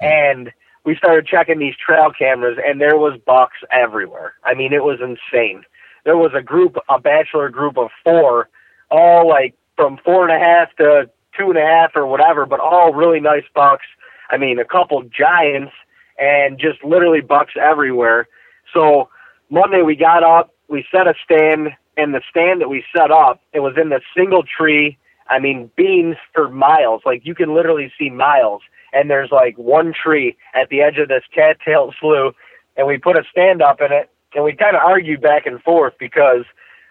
And we started checking these trail cameras and there was bucks everywhere. I mean, it was insane. There was a group, a bachelor group of four, all like from four and a half to two and a half or whatever, but all really nice bucks. I mean, a couple giants and just literally bucks everywhere. So Monday we got up, we set a stand, and the stand that we set up, it was in the single tree. I mean, beans for miles. Like you can literally see miles. And there's like one tree at the edge of this cattail slough, and we put a stand up in it, and we kind of argued back and forth because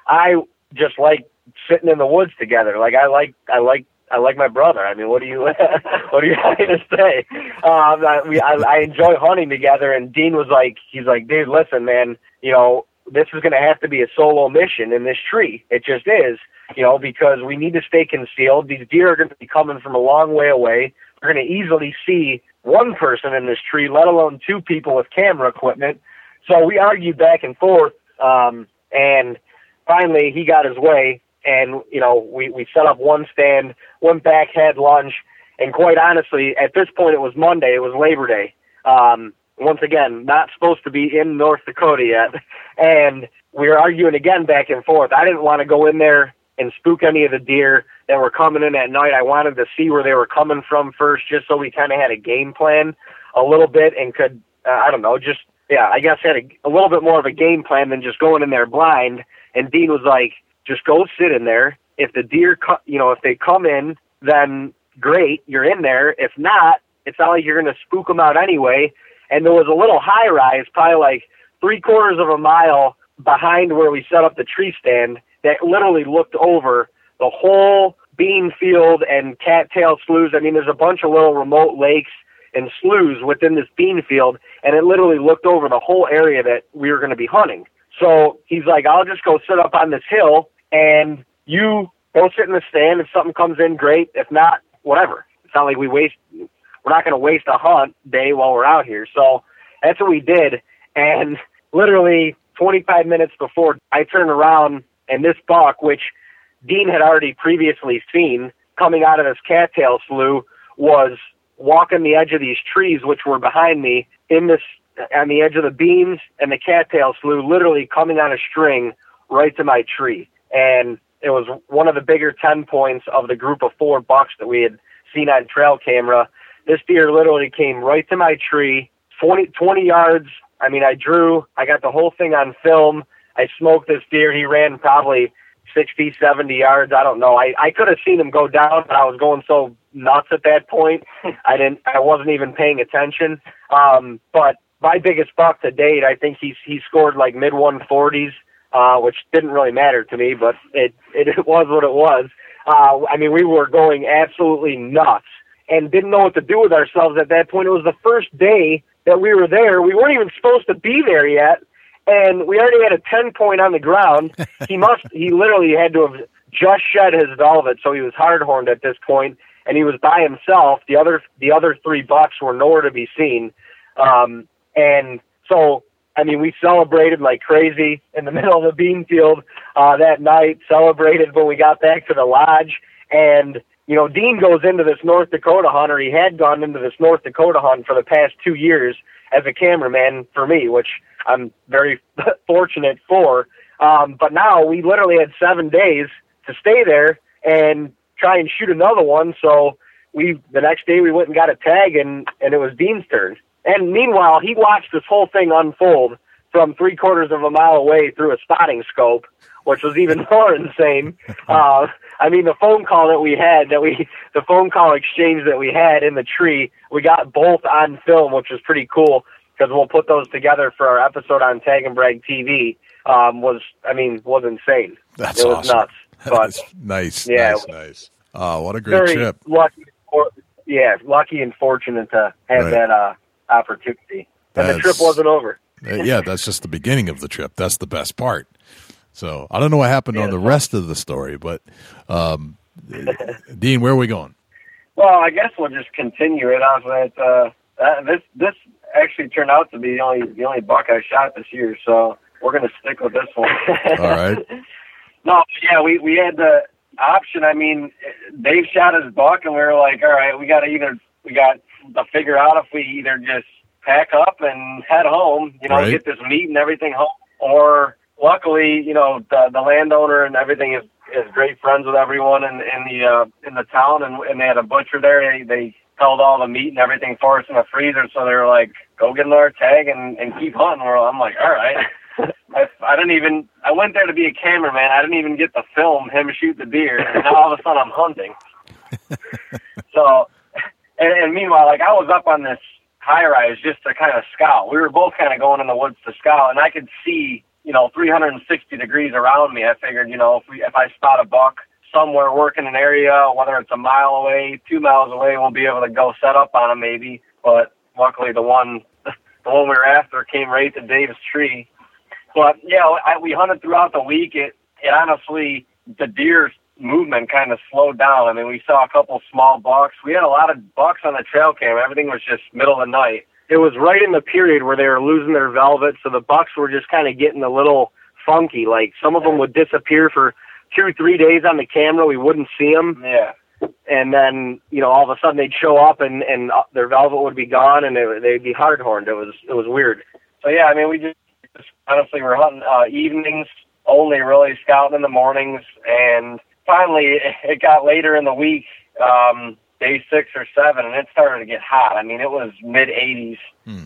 I just like sitting in the woods together. Like I like I like I like my brother. I mean, what do you what do you have to say? Um, I, we I, I enjoy hunting together. And Dean was like, he's like, dude, listen, man, you know, this is going to have to be a solo mission in this tree. It just is, you know, because we need to stay concealed. These deer are going to be coming from a long way away. We're going to easily see one person in this tree, let alone two people with camera equipment. So we argued back and forth, um, and finally he got his way and you know we we set up one stand, went back, had lunch, and quite honestly, at this point it was Monday, it was Labor Day. Um, once again, not supposed to be in North Dakota yet, and we were arguing again back and forth. I didn't want to go in there and spook any of the deer that were coming in at night. I wanted to see where they were coming from first, just so we kind of had a game plan a little bit and could uh, I don't know, just yeah, I guess had a, a little bit more of a game plan than just going in there blind. And Dean was like, just go sit in there. If the deer, co- you know, if they come in, then great, you're in there. If not, it's not like you're going to spook them out anyway. And there was a little high rise, probably like three quarters of a mile behind where we set up the tree stand, that literally looked over the whole bean field and cattail sloughs. I mean, there's a bunch of little remote lakes and sloughs within this bean field, and it literally looked over the whole area that we were going to be hunting. So he's like, I'll just go sit up on this hill and you go sit in the stand. If something comes in, great. If not, whatever. It's not like we waste. We're not going to waste a hunt day while we're out here. So that's what we did. And literally 25 minutes before I turned around, and this buck, which Dean had already previously seen coming out of this cattail slough, was walking the edge of these trees, which were behind me, in this on the edge of the beams and the cattail slough literally coming on a string right to my tree. And it was one of the bigger 10 points of the group of four bucks that we had seen on trail camera. This deer literally came right to my tree, 20, 20 yards. I mean, I drew, I got the whole thing on film. I smoked this deer. He ran probably 60, 70 yards. I don't know. I, I could have seen him go down, but I was going so nuts at that point. I didn't, I wasn't even paying attention. Um, but my biggest buck to date, I think he's, he scored like mid 140s, uh, which didn't really matter to me, but it, it, it was what it was. Uh, I mean, we were going absolutely nuts and didn't know what to do with ourselves at that point. It was the first day that we were there. We weren't even supposed to be there yet and we already had a 10 point on the ground. he must, he literally had to have just shed his velvet, so he was hard horned at this point, and he was by himself. The other, the other three bucks were nowhere to be seen. Um, and so, I mean, we celebrated like crazy in the middle of the bean field, uh, that night, celebrated when we got back to the lodge. And, you know, Dean goes into this North Dakota hunt, or he had gone into this North Dakota hunt for the past two years as a cameraman for me, which I'm very fortunate for. Um, but now we literally had seven days to stay there and try and shoot another one. So we the next day we went and got a tag and and it was Dean's turn. And meanwhile, he watched this whole thing unfold from three quarters of a mile away through a spotting scope, which was even more insane. Uh, I mean, the phone call that we had, that we, the phone call exchange that we had in the tree, we got both on film, which was pretty cool because we'll put those together for our episode on Tag-N-Brag TV. Um, was I mean was insane. That's it was awesome. nuts. But nice. yeah, nice, nice. Oh, what a great trip. lucky. For, yeah, lucky and fortunate to have Right. that uh, opportunity. And the trip wasn't over. Uh, yeah, that's just the beginning of the trip. That's the best part. So I don't know what happened on the rest of the story, but um, Dean, where are we going? Well, I guess we'll just continue it on that. Uh, uh, this this actually turned out to be the only the only buck I shot this year, so we're gonna stick with this one. All right. No, yeah, we we had the option. I mean, Dave shot his buck, and we were like, all right, we got to either we got to figure out if we either just pack up and head home, you know, Right. get this meat and everything home, or luckily, you know, the the landowner and everything is is great friends with everyone in in the uh, in the town, and and they had a butcher there. They they held all the meat and everything for us in the freezer, so they were like, go get another tag and and keep hunting. Well, I'm like, all right. I, I didn't even. I went there to be a cameraman. I didn't even get to film him shoot the deer. And now all of a sudden I'm hunting. so, and, and meanwhile, like I was up on this high rise just to kind of scout. We were both kind of going in the woods to scout, and I could see, you know, 360 degrees around me. I figured, you know, if we if I spot a buck somewhere working an area, whether it's a mile away, two miles away, we'll be able to go set up on him maybe. But luckily, the one the one we were after came right to Dave's tree. But yeah, I, we hunted throughout the week. It it honestly the deer movement kind of slowed down. I mean, we saw a couple small bucks. We had a lot of bucks on the trail cam. Everything was just middle of the night. It was right in the period where they were losing their velvet, so the bucks were just kind of getting a little funky. Like some of them would disappear for two, three days on the camera. We wouldn't see them. Yeah. And then you know, all of a sudden they'd show up and and uh, their velvet would be gone, and they, they'd be hard horned. It was it was weird. So yeah, I mean, we just honestly we're hunting uh, evenings only, really scouting in the mornings, and finally it got later in the week, um, day six or seven, and it started to get hot. I mean, it was mid 80s,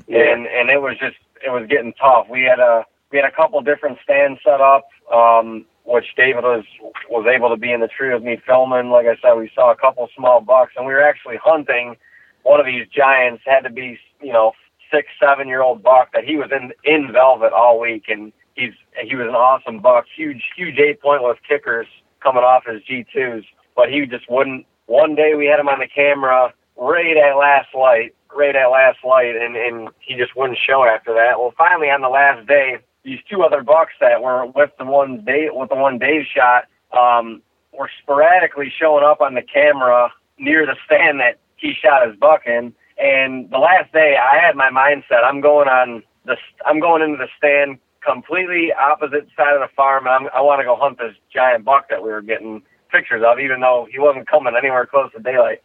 and and it was just it was getting tough. We had a we had a couple different stands set up, um, which David was was able to be in the tree with me filming. Like I said, we saw a couple small bucks, and we were actually hunting one of these giants. Had to be you know six seven year old buck that he was in in velvet all week, and he's he was an awesome buck, huge huge eight point with kickers coming off his G twos, but he just wouldn't. One day we had him on the camera right at last light, right at last light, and and he just wouldn't show after that. Well, finally on the last day, these two other bucks that were with the one Dave with the one Dave shot um, were sporadically showing up on the camera near the stand that he shot his buck in. And the last day, I had my mindset. I'm going on the. I'm going into the stand completely opposite side of the farm. I'm, I want to go hunt this giant buck that we were getting pictures of, even though he wasn't coming anywhere close to daylight.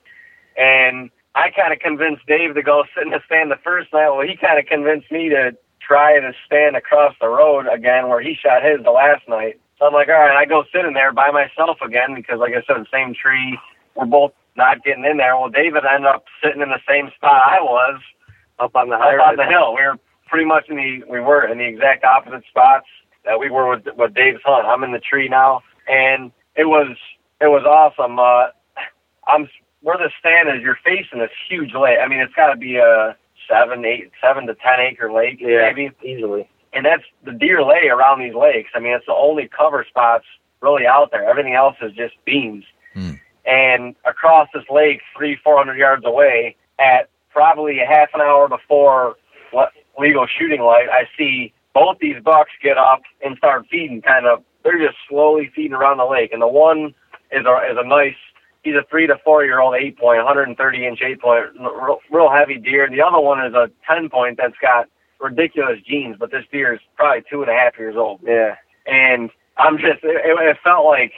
And I kind of convinced Dave to go sit in the stand the first night. Well, he kind of convinced me to try to stand across the road again where he shot his the last night. So I'm like, all right, I go sit in there by myself again because, like I said, the same tree. We're both not getting in there. Well, David ended up sitting in the same spot I was Up on the up on the hill. We were pretty much in the we were in the exact opposite spots that we were with with Dave's hunt. I'm in the tree now, and it was it was awesome. Uh, I'm where the stand is. You're facing this huge lake. I mean, it's got to be a seven, eight, seven to ten acre lake, Yeah, maybe. easily. And that's the deer lay around these lakes. I mean, it's the only cover spots really out there. Everything else is just beans. Hmm. And across this lake, three, four hundred yards away, at probably a half an hour before what legal shooting light, I see both these bucks get up and start feeding. Kind of, they're just slowly feeding around the lake. And the one is a is a nice. He's a three to four year old eight point, 130 inch eight point, real, real heavy deer. And the other one is a 10 point that's got ridiculous genes, but this deer is probably two and a half years old. Yeah. And I'm just, it, it felt like,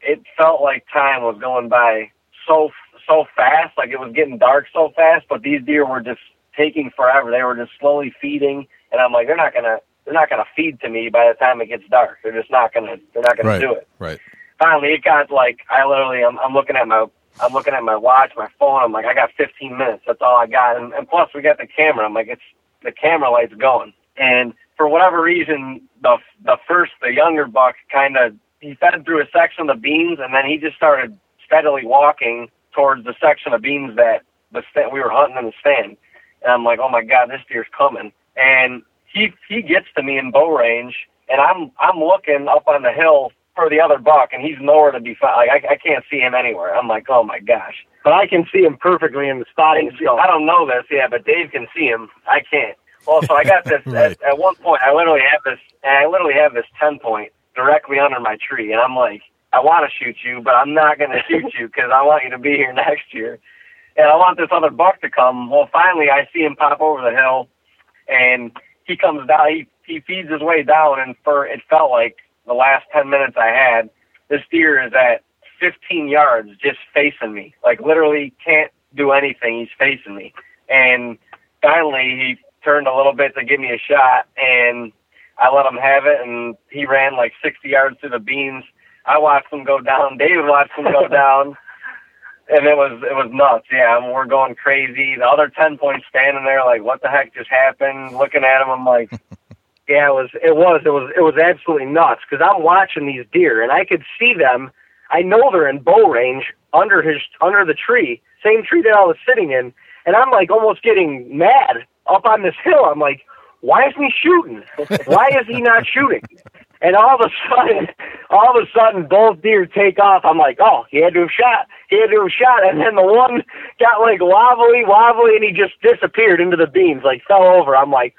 it felt like time was going by so, so fast. Like it was getting dark so fast, but these deer were just taking forever. They were just slowly feeding. And I'm like, they're not going to, they're not to feed to me by the time it gets dark. They're just not going to, they're not going Right. do it Right. finally it got like I literally I'm, I'm looking at my I'm looking at my watch, my phone. I'm like I got 15 minutes. That's all I got. And, and plus we got the camera. I'm like it's the camera light's going. And for whatever reason, the the first the younger buck kind of he fed through a section of the beans, and then he just started steadily walking towards the section of beans that the stand, we were hunting in the stand. And I'm like, oh my god, this deer's coming. And he he gets to me in bow range, and I'm I'm looking up on the hill for the other buck, and he's nowhere to be found. Like I, I can't see him anywhere. I'm like, oh my gosh. But I can see him perfectly in the spotting scope. I don't know this, yeah, but Dave can see him. I can't. Well, so I got this Right. at, at one point. I literally have this. I literally have this ten point directly under my tree, and I'm like, I want to shoot you, but I'm not going to shoot you because I want you to be here next year, and I want this other buck to come. Well, finally, I see him pop over the hill, and he comes down. He he feeds his way down, and for it felt like the last ten minutes I had, this deer is at 15 yards just facing me. Like literally can't do anything. He's facing me. And finally he turned a little bit to give me a shot and I let him have it and he ran like 60 yards through the beans. I watched him go down. David watched him go down. And it was it was nuts, yeah. And we're going crazy. The other ten points standing there, like, what the heck just happened? Looking at him, I'm like, Yeah, it was it was it was it was absolutely nuts because I'm watching these deer and I could see them. I know they're in bow range under his under the tree, same tree that I was sitting in, and I'm like almost getting mad up on this hill. I'm like, why isn't he shooting? Why is he not shooting? And all of a sudden, all of a sudden, both deer take off. I'm like, oh, he had to have shot. He had to have shot. And then the one got like wobbly, wobbly, and he just disappeared into the beans, like fell over. I'm like,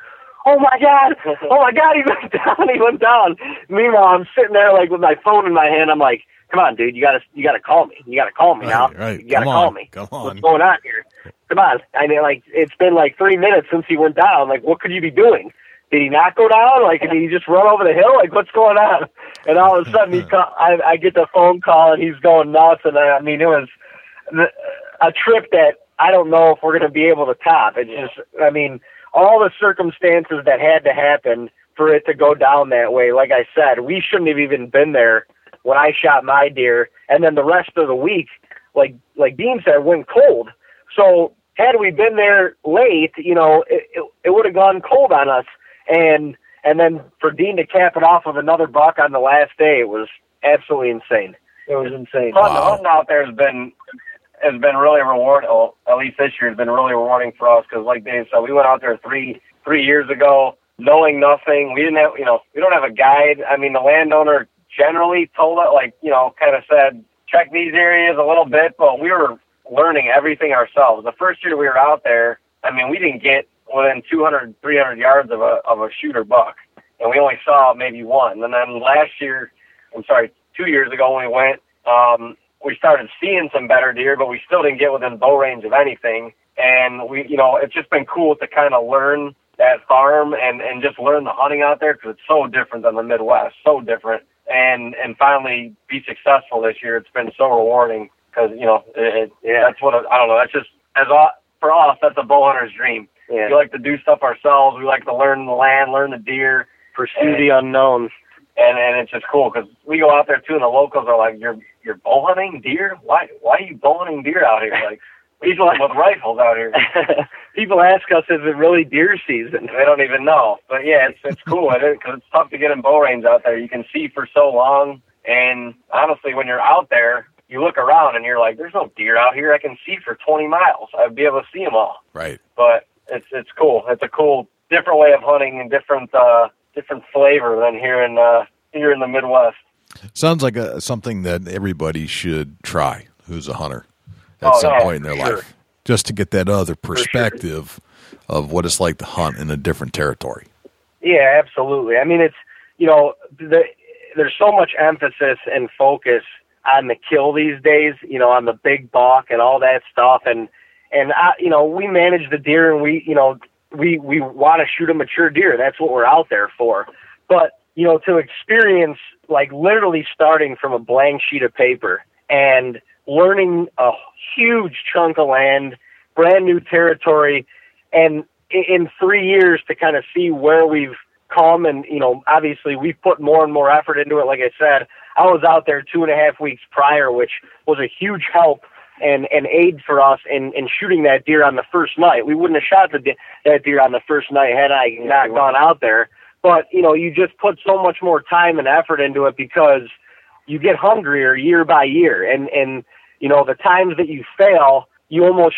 oh my god, oh my god, he went down, he went down. Meanwhile, I'm sitting there like with my phone in my hand. I'm like, come on, dude, you gotta, you gotta call me. You gotta call me Right, now. right. You gotta Come call on, me. come What's going on here? Come on. I mean, like, it's been like three minutes since he went down. Like, what could you be doing? Did he not go down? Like, did he just run over the hill? Like, what's going on? And all of a sudden, he call, I, I get the phone call and he's going nuts. And I, I mean, it was the, a trip that I don't know if we're going to be able to top. It's just, I mean, all the circumstances that had to happen for it to go down that way. Like I said, we shouldn't have even been there when I shot my deer. And then the rest of the week, like like Dean said, went cold. So had we been there late, you know, it, it, it would have gone cold on us. And and then for Dean to cap it off with another buck on the last day, it was absolutely insane. It was insane. Hunting, Wow. hunting out there has been has been really rewarding. At least this year has been really rewarding for us because, like Dave said, we went out there three three years ago, knowing nothing. We didn't have, you know, we don't have a guide. I mean, the landowner generally told us, like, you know, kind of said, check these areas a little bit, but we were learning everything ourselves. The first year we were out there, I mean, we didn't get within 200, 300 yards of a of a shooter buck, and we only saw maybe one. And then last year, I'm sorry, two years ago when we went, um, we started seeing some better deer, but we still didn't get within bow range of anything. And we, you know, it's just been cool to kind of learn that farm and and just learn the hunting out there because it's so different than the Midwest, so different. And and finally be successful this year. It's been so rewarding because you know it, it, yeah, that's what I don't know. That's just as a, for us, that's a bow hunter's dream. Yeah. We like to do stuff ourselves. We like to learn the land, learn the deer, Pursue the unknown. and and it's just cool because we go out there too, and the locals are like, "You're you're bow hunting deer? Why why are you bow hunting deer out here? Like people like with rifles out here." People ask us, is it really deer season? They don't even know. But yeah, it's it's cool because it's tough to get in bow range out there. You can see for so long, And honestly, when you're out there, you look around and you're like, "There's no deer out here. I can see for 20 miles. I'd be able to see them all." Right. But it's it's cool. It's a cool, different way of hunting and different uh, different flavor than here in uh, here in the Midwest. Sounds like a, something that everybody should try who's a hunter at Oh, some yeah, point in their sure. life, just to get that other sure. perspective of what it's like to hunt in a different territory. Yeah, absolutely. I mean, it's you know, the, there's so much emphasis and focus on the kill these days. You know, on the big buck and all that stuff, and and I, you know, we manage the deer, and we, you know, we we want to shoot a mature deer. That's what we're out there for. But you know, to experience like literally starting from a blank sheet of paper and learning a huge chunk of land, brand new territory, and in three years to kind of see where we've come and you know obviously we've put more and more effort into it like i said i was out there two and a half weeks prior which was a huge help and and aid for us in in shooting that deer on the first night. We wouldn't have shot the de- that deer on the first night had i not gone out there. But you know you just put so much more time and effort into it because you get hungrier year by year. And and you know the times that you fail you almost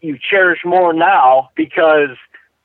you cherish more now because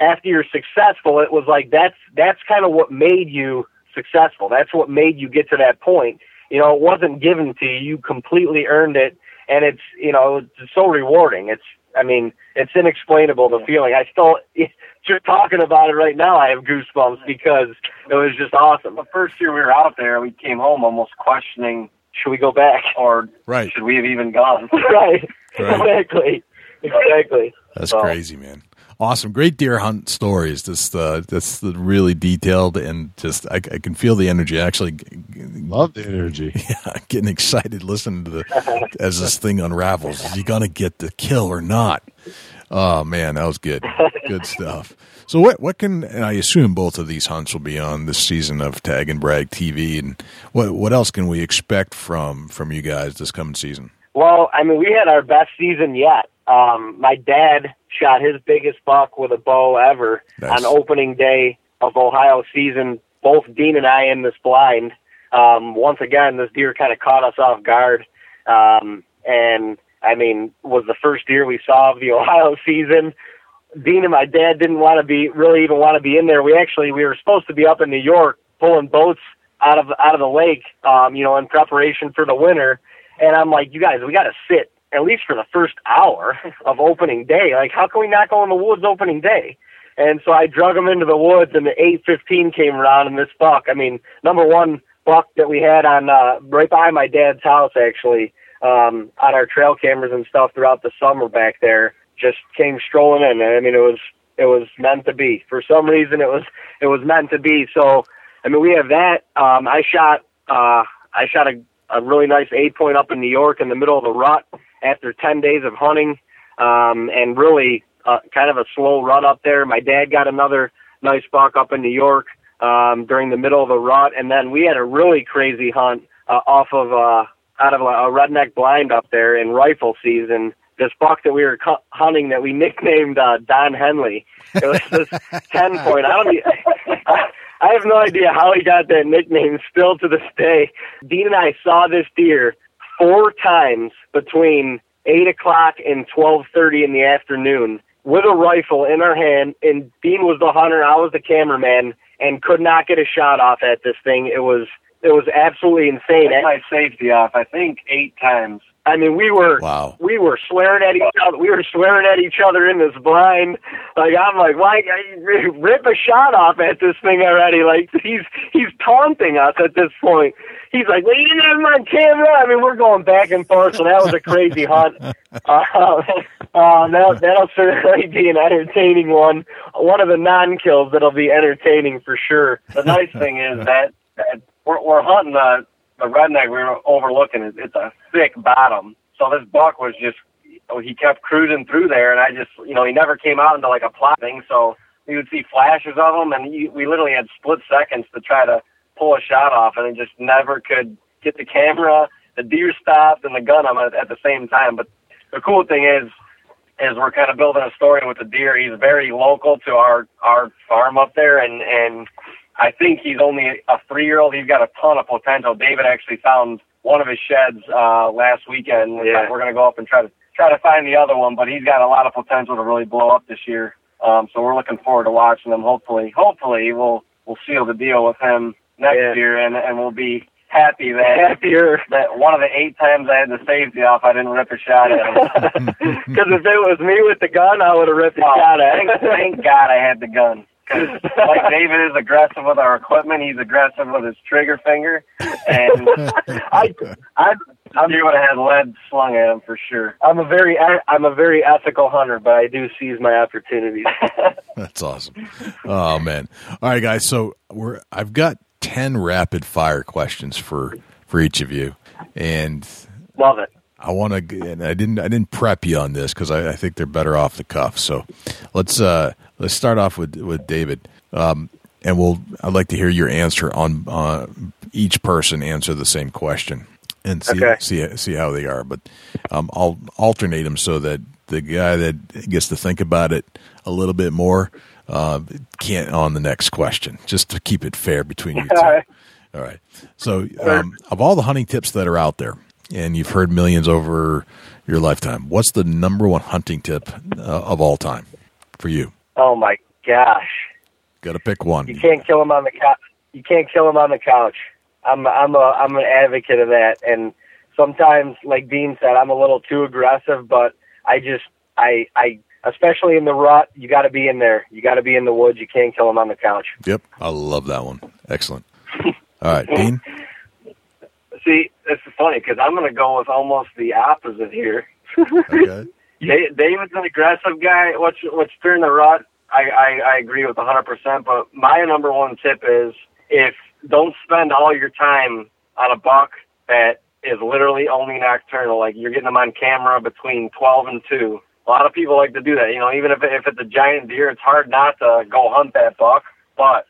after you're successful it was like that's that's kind of what made you successful. That's what made you get to that point. You know it wasn't given to you. You completely earned it and it's you know it's so rewarding. It's i mean it's inexplainable the feeling. I still just talking about it right now i have goosebumps because it was just awesome. The first year we were out there we came home almost questioning should we go back? or Right. should we have even gone? Right, Right. exactly. Exactly. That's So- crazy, man. Awesome, great deer hunt stories. Just uh, that's really detailed and just I, I can feel the energy. Actually, Love the energy. yeah, getting excited listening to the as this thing unravels. Is he gonna get the kill or not? Oh man, that was good. Good stuff. So what what can and I assume both of these hunts will be on this season of Tag-N-Brag TV and what what else can we expect from from you guys this coming season? Well, I mean, we had our best season yet. Um, my dad shot his biggest buck with a bow ever Nice. on opening day of Ohio season. Both Dean and I in this blind. Um, once again, this deer kind of caught us off guard. Um, and I mean, was the first deer we saw of the Ohio season. Dean and my dad didn't want to be really even want to be in there. We actually we were supposed to be up in New York pulling boats out of out of the lake, um, you know, in preparation for the winter. And I'm like, you guys, we got to sit at least for the first hour of opening day. Like, how can we not go in the woods opening day? And so I drug him into the woods, and the 8:15 came around, and this buck. I mean, number one buck that we had on uh, right by my dad's house, actually, um, on our trail cameras and stuff throughout the summer back there, just came strolling in. I mean, it was it was meant to be. For some reason, it was it was meant to be. So, I mean, we have that. Um, I shot uh, I shot a, a really nice eight point up in New York in the middle of the rut after ten days of hunting, um, and really uh, kind of a slow rut up there. My dad got another nice buck up in New York um, during the middle of the rut, and then we had a really crazy hunt uh, off of uh, out of a, a redneck blind up there in rifle season. This buck that we were cu- hunting that we nicknamed uh, Don Henley. It was this ten point. I don't. I have no idea how he got that nickname. Still to this day, Dean and I saw this deer four times between eight o'clock and twelve thirty in the afternoon with a rifle in our hand. And Dean was the hunter, I was the cameraman, and could not get a shot off at this thing. It was it was absolutely insane. my safety off, I think, eight times. I mean, we were Wow. we were swearing at each other. We were swearing at each other in this blind. Like I'm like, why rip a shot off at this thing already? Like he's he's taunting us at this point. He's like, well, you didn't have on camera. I mean, we're going back and forth. So that was a crazy hunt. Uh, uh, that that'll certainly be an entertaining one. One of the non-kills that'll be entertaining for sure. The nice thing is that, that we're, we're hunting the the redneck we were overlooking. It- It's a thick bottom, so this buck was just he kept cruising through there, and I just you know he never came out into like a plot thing, so we would see flashes of him, and he, we literally had split seconds to try to pull a shot off, and it just never could get the camera, the deer stopped, and the gun on at, at the same time. But the cool thing is, is we're kind of building a story with the deer. He's very local to our our farm up there, and and I think he's only a three year old. He's got a ton of potential. David actually found one of his sheds uh, last weekend. Yeah. We're going to go up and try to try to find the other one, but he's got a lot of potential to really blow up this year. Um, so we're looking forward to watching him. Hopefully, hopefully we'll we'll seal the deal with him next Yeah. year, and and we'll be happy that Happier. that one of the eight times I had the safety off, I didn't rip a shot at him. Because if it was me with the gun, I would have ripped a Oh, shot at thank, him. thank God I had the gun. 'Cause like David is aggressive with our equipment, he's aggressive with his trigger finger, and I, I, I'm, you would have had lead slung at him for sure. I'm a very, I'm a very ethical hunter, but I do seize my opportunities. That's awesome. Oh man. All right, guys. So we're I've got ten rapid fire questions for for each of you, and Love it. I want to. And I didn't. I didn't prep you on this because I, I think they're better off the cuff. So let's uh let's start off with with David. Um, and we'll. I'd like to hear your answer on uh, each person answer the same question and see Okay. see see how they are. But um, I'll alternate them so that the guy that gets to think about it a little bit more uh, can't on the next question, just to keep it fair between you two. All right. So, um, of all the hunting tips that are out there, and you've heard millions over your lifetime, what's the number one hunting tip uh, of all time for you? Oh my gosh. Got to pick one. You can't kill him on the couch. You can't kill him on the couch. I'm I'm a I'm an advocate of that. And sometimes, like Dean said, I'm a little too aggressive. But I just I I especially in the rut, you got to be in there. You got to be in the woods. You can't kill him on the couch. Yep, I love that one. Excellent. All right, Dean. See, this is funny because I'm going to go with almost the opposite here. Okay. Da- David's an aggressive guy. What's what's during the rut? I, I I agree with 100. percent But my number one tip is if don't spend all your time on a buck that is literally only nocturnal. Like you're getting them on camera between 12 and 2. A lot of people like to do that. You know, even if if it's a giant deer, it's hard not to go hunt that buck. But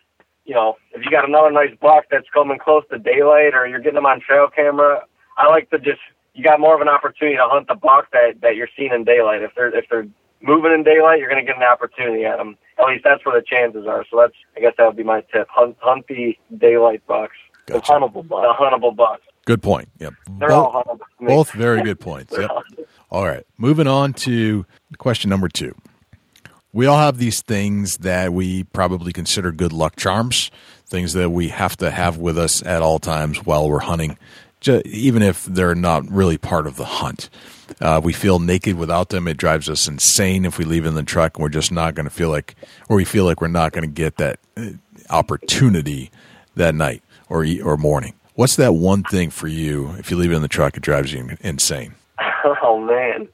you know, if you got another nice buck that's coming close to daylight, or you're getting them on trail camera, I like to just you got more of an opportunity to hunt the buck that that you're seeing in daylight. If they're if they're moving in daylight, you're going to get an opportunity at them. At least that's where the chances are. So that's I guess that would be my tip: hunt hunt the daylight bucks, Gotcha. the huntable bucks, the huntable bucks. Good point. Yep. They're Both, all huntable. both very good points. Yep. All right. Moving on to question number two. We all have these things that we probably consider good luck charms, things that we have to have with us at all times while we're hunting, even if they're not really part of the hunt. Uh, we feel naked without them. It drives us insane if we leave in the truck and we're just not going to feel like, or we feel like we're not going to get that uh, opportunity that night or or morning. What's that one thing for you? If you leave it in the truck, it drives you insane. Oh man,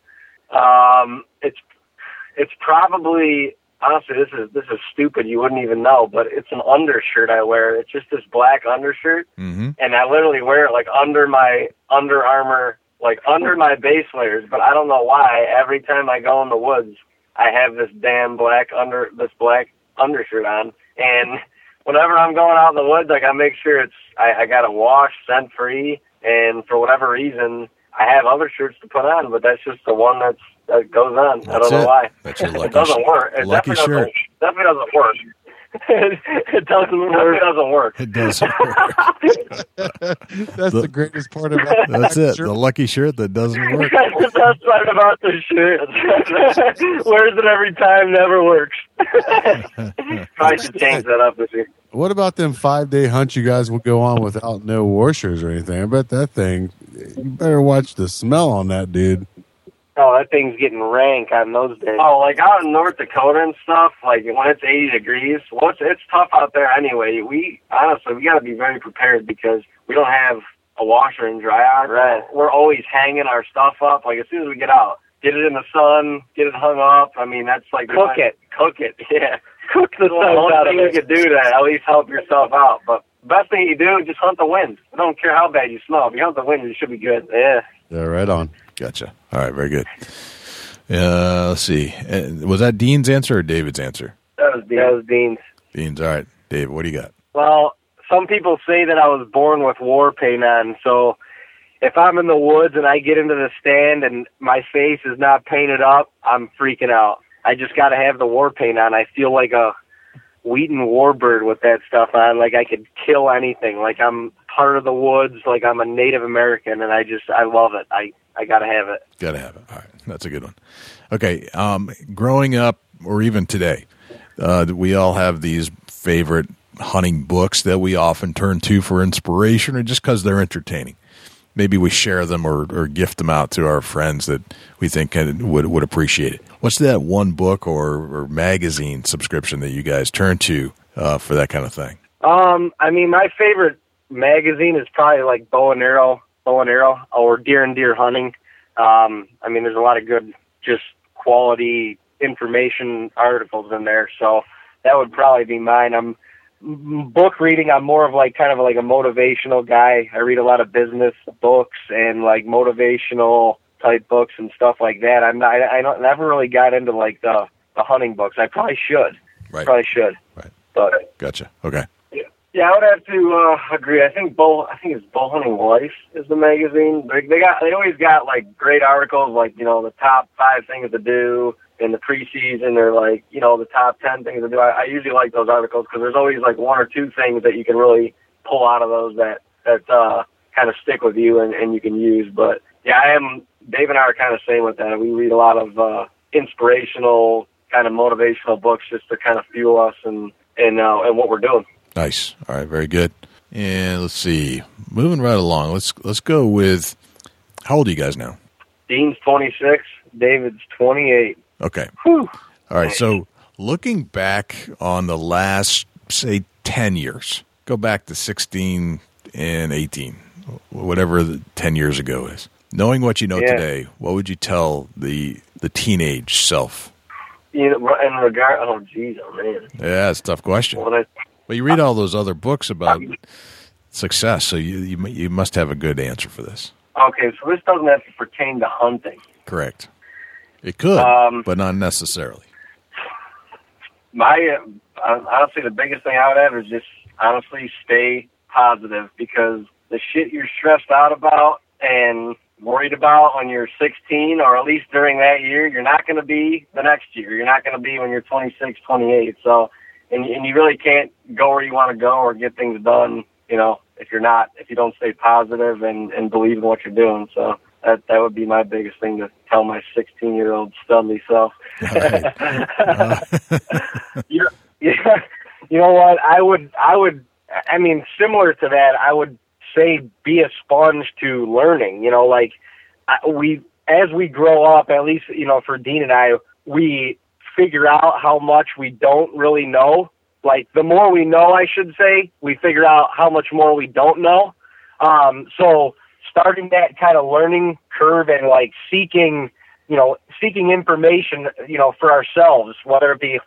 um, it's it's probably honestly this is this is stupid. You wouldn't even know, but it's an undershirt I wear. It's just this black undershirt, Mm-hmm. and I literally wear it like under my Under Armour, like under my base layers. But I don't know why. Every time I go in the woods, I have this damn black under this black undershirt on, and whenever I'm going out in the woods, like I make sure it's I, I got it washed, scent free, and for whatever reason, I have other shirts to put on, but that's just the one that's that goes on. I don't know it. why. That's your lucky it doesn't work. It lucky definitely shirt. Doesn't, definitely doesn't work. it doesn't work. It doesn't work. It doesn't work. That's The- the greatest part about That's it. Sure. The lucky shirt that doesn't work. That's the best part about the shirt. Wears it every time, never works. Probably should change that up this year. What about them five day hunts you guys will go on without no washers or anything? I bet that thing. You better watch the smell on that dude. Oh, that thing's getting rank on those days. Oh, like out in North Dakota and stuff, like when it's 80 degrees, well, it's, it's tough out there anyway. We, honestly, we got to be very prepared because we don't have a washer and dryer. Right. We're always hanging our stuff up. Like as soon as we get out, get it in the sun, get it hung up. I mean, that's like Cook it. Cook it, yeah. Cook the Well, the sun only out of thing you it. could do that. at least help yourself out. But best thing you do, is just hunt the wind. I don't care how bad you smell. If you hunt the wind, you should be good. Yeah. Yeah, right on. Gotcha. All right, very good. Uh, let's see. Uh, was that Dean's answer or David's answer? That was That was Dean's. Dean's. All right, David. What do you got? Well, some people say that I was born with war paint on, so if I'm in the woods and I get into the stand and my face is not painted up, I'm freaking out. I just got to have the war paint on. I feel like a Wheaton Warbird with that stuff on. Like I could kill anything. Like I'm part of the woods. Like I'm a Native American, and I just I love it. I I gotta have it. Gotta have it. All right, that's a good one. Okay, um, growing up or even today, uh, we all have these favorite hunting books that we often turn to for inspiration or just because they're entertaining. Maybe we share them or, or gift them out to our friends that we think would would appreciate it. What's that one book or, or magazine subscription that you guys turn to uh, for that kind of thing? Um, I mean, my favorite magazine is probably like Bow and Arrow, Bow and Arrow, or Deer and Deer Hunting. Um, I mean, there's a lot of good, just quality information articles in there. So that would probably be mine. I'm book reading. I'm more of like kind of like a motivational guy. I read a lot of business books and like motivational type books and stuff like that. I'm not. I, I don't, never really got into like the the hunting books. I probably should. Right. Probably should. Right. But gotcha. Okay. Yeah, yeah I would have to uh, agree. I think bull I think it's bull Hunting Life is the magazine. They, they got. They always got like great articles, like you know the top five things to do in the preseason or like you know the top ten things to do. I, I usually like those articles because there's always like one or two things that you can really pull out of those that that uh, kind of stick with you and, and you can use. But yeah, I am. Dave and I are kind of same with that. We read a lot of uh, inspirational, kind of motivational books just to kind of fuel us and and uh, and what we're doing. Nice. All right. Very good. And let's see. Moving right along. Let's let's go with. How old are you guys now? Dean's 26. David's 28. Okay. Whew. All right. So looking back on the last, say, 10 years, go back to 16 and 18, whatever the 10 years ago is. Knowing what you know Yeah. today, what would you tell the the teenage self? You know, in regard, oh geez, oh man. Yeah, it's a tough question. What I, Well, you read all those other books uh, about success, so you you, you must have a good answer for this. okay, so this doesn't have to pertain to hunting. Correct. It could, Um, but not necessarily. my uh, honestly, the biggest thing I would have is just honestly stay positive because the shit you're stressed out about and worried about when you're 16 or at least during that year, you're not going to be the next year. You're not going to be when you're 26, 28. So, and, and you really can't go where you want to go or get things done, you know, if you're not, if you don't stay positive and, and believe in what you're doing. So that, that would be my biggest thing to tell my 16 year old studly self. you, yeah, you know what? I would, I would, I mean, similar to that, I would say be a sponge to learning. You know, like I, we, as we grow up, at least you know, for Dean and I, we figure out how much we don't really know. Like the more we know, I should say, we figure out how much more we don't know. Um, so starting that kind of learning curve and like seeking, you know, seeking information, you know, for ourselves, whether it be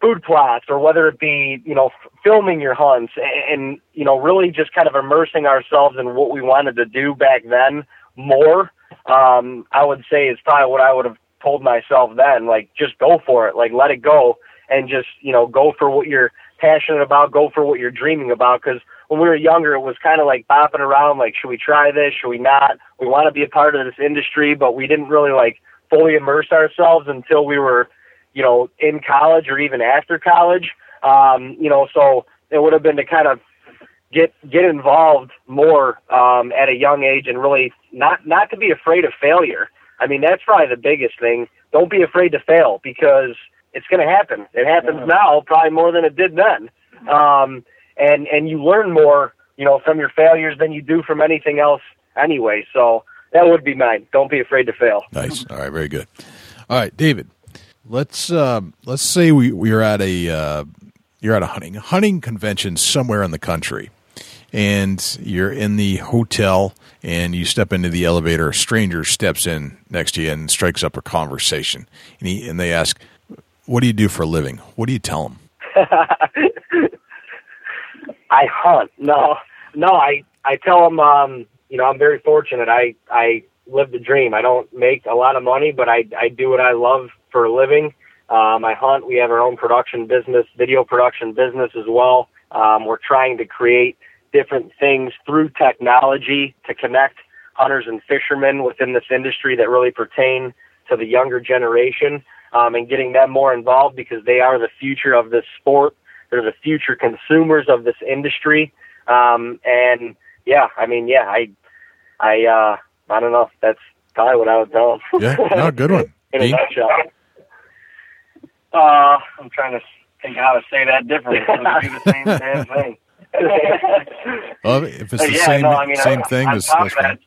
food plots or whether it be, you know, filming your hunts and, and, you know, really just kind of immersing ourselves in what we wanted to do back then more, um, I would say is probably what I would have told myself then. Like, just go for it. Like, let it go and just, you know, go for what you're passionate about, go for what you're dreaming about. Cause when we were younger, it was kind of like bopping around, like, should we try this? Should we not? We want to be a part of this industry, but we didn't really like fully immerse ourselves until we were, you know, in college or even after college. Um, you know, so it would have been to kind of get get involved more um, at a young age and really not not to be afraid of failure. I mean, that's probably the biggest thing. Don't be afraid to fail because it's going to happen. It happens now probably more than it did then. Um, and and you learn more, you know, from your failures than you do from anything else anyway. So that would be mine. Don't be afraid to fail. Nice. All right. Very good. All right, David. Let's um, let's say we we're at a uh, you're at a hunting hunting convention somewhere in the country, and you're in the hotel and you step into the elevator. A stranger steps in next to you and strikes up a conversation, and he and they ask, "What do you do for a living?" What do you tell them? I hunt. No, no. I I tell them, um, you know, I'm very fortunate. I I live the dream. I don't make a lot of money, but I I do what I love for a living. Um, I hunt. We have our own production business, video production business as well. Um, we're trying to create different things through technology to connect hunters and fishermen within this industry that really pertain to the younger generation um, and getting them more involved because they are the future of this sport. They're the future consumers of this industry. Um, and yeah, I mean, yeah, I, I, uh, I don't know. That's probably what I would tell them. Yeah, no, good one. In a nutshell. Uh, I'm trying to think how to say that differently. Do the same damn thing. Well, if it's the yeah, same no, I mean, same on- thing, on that's, top of that,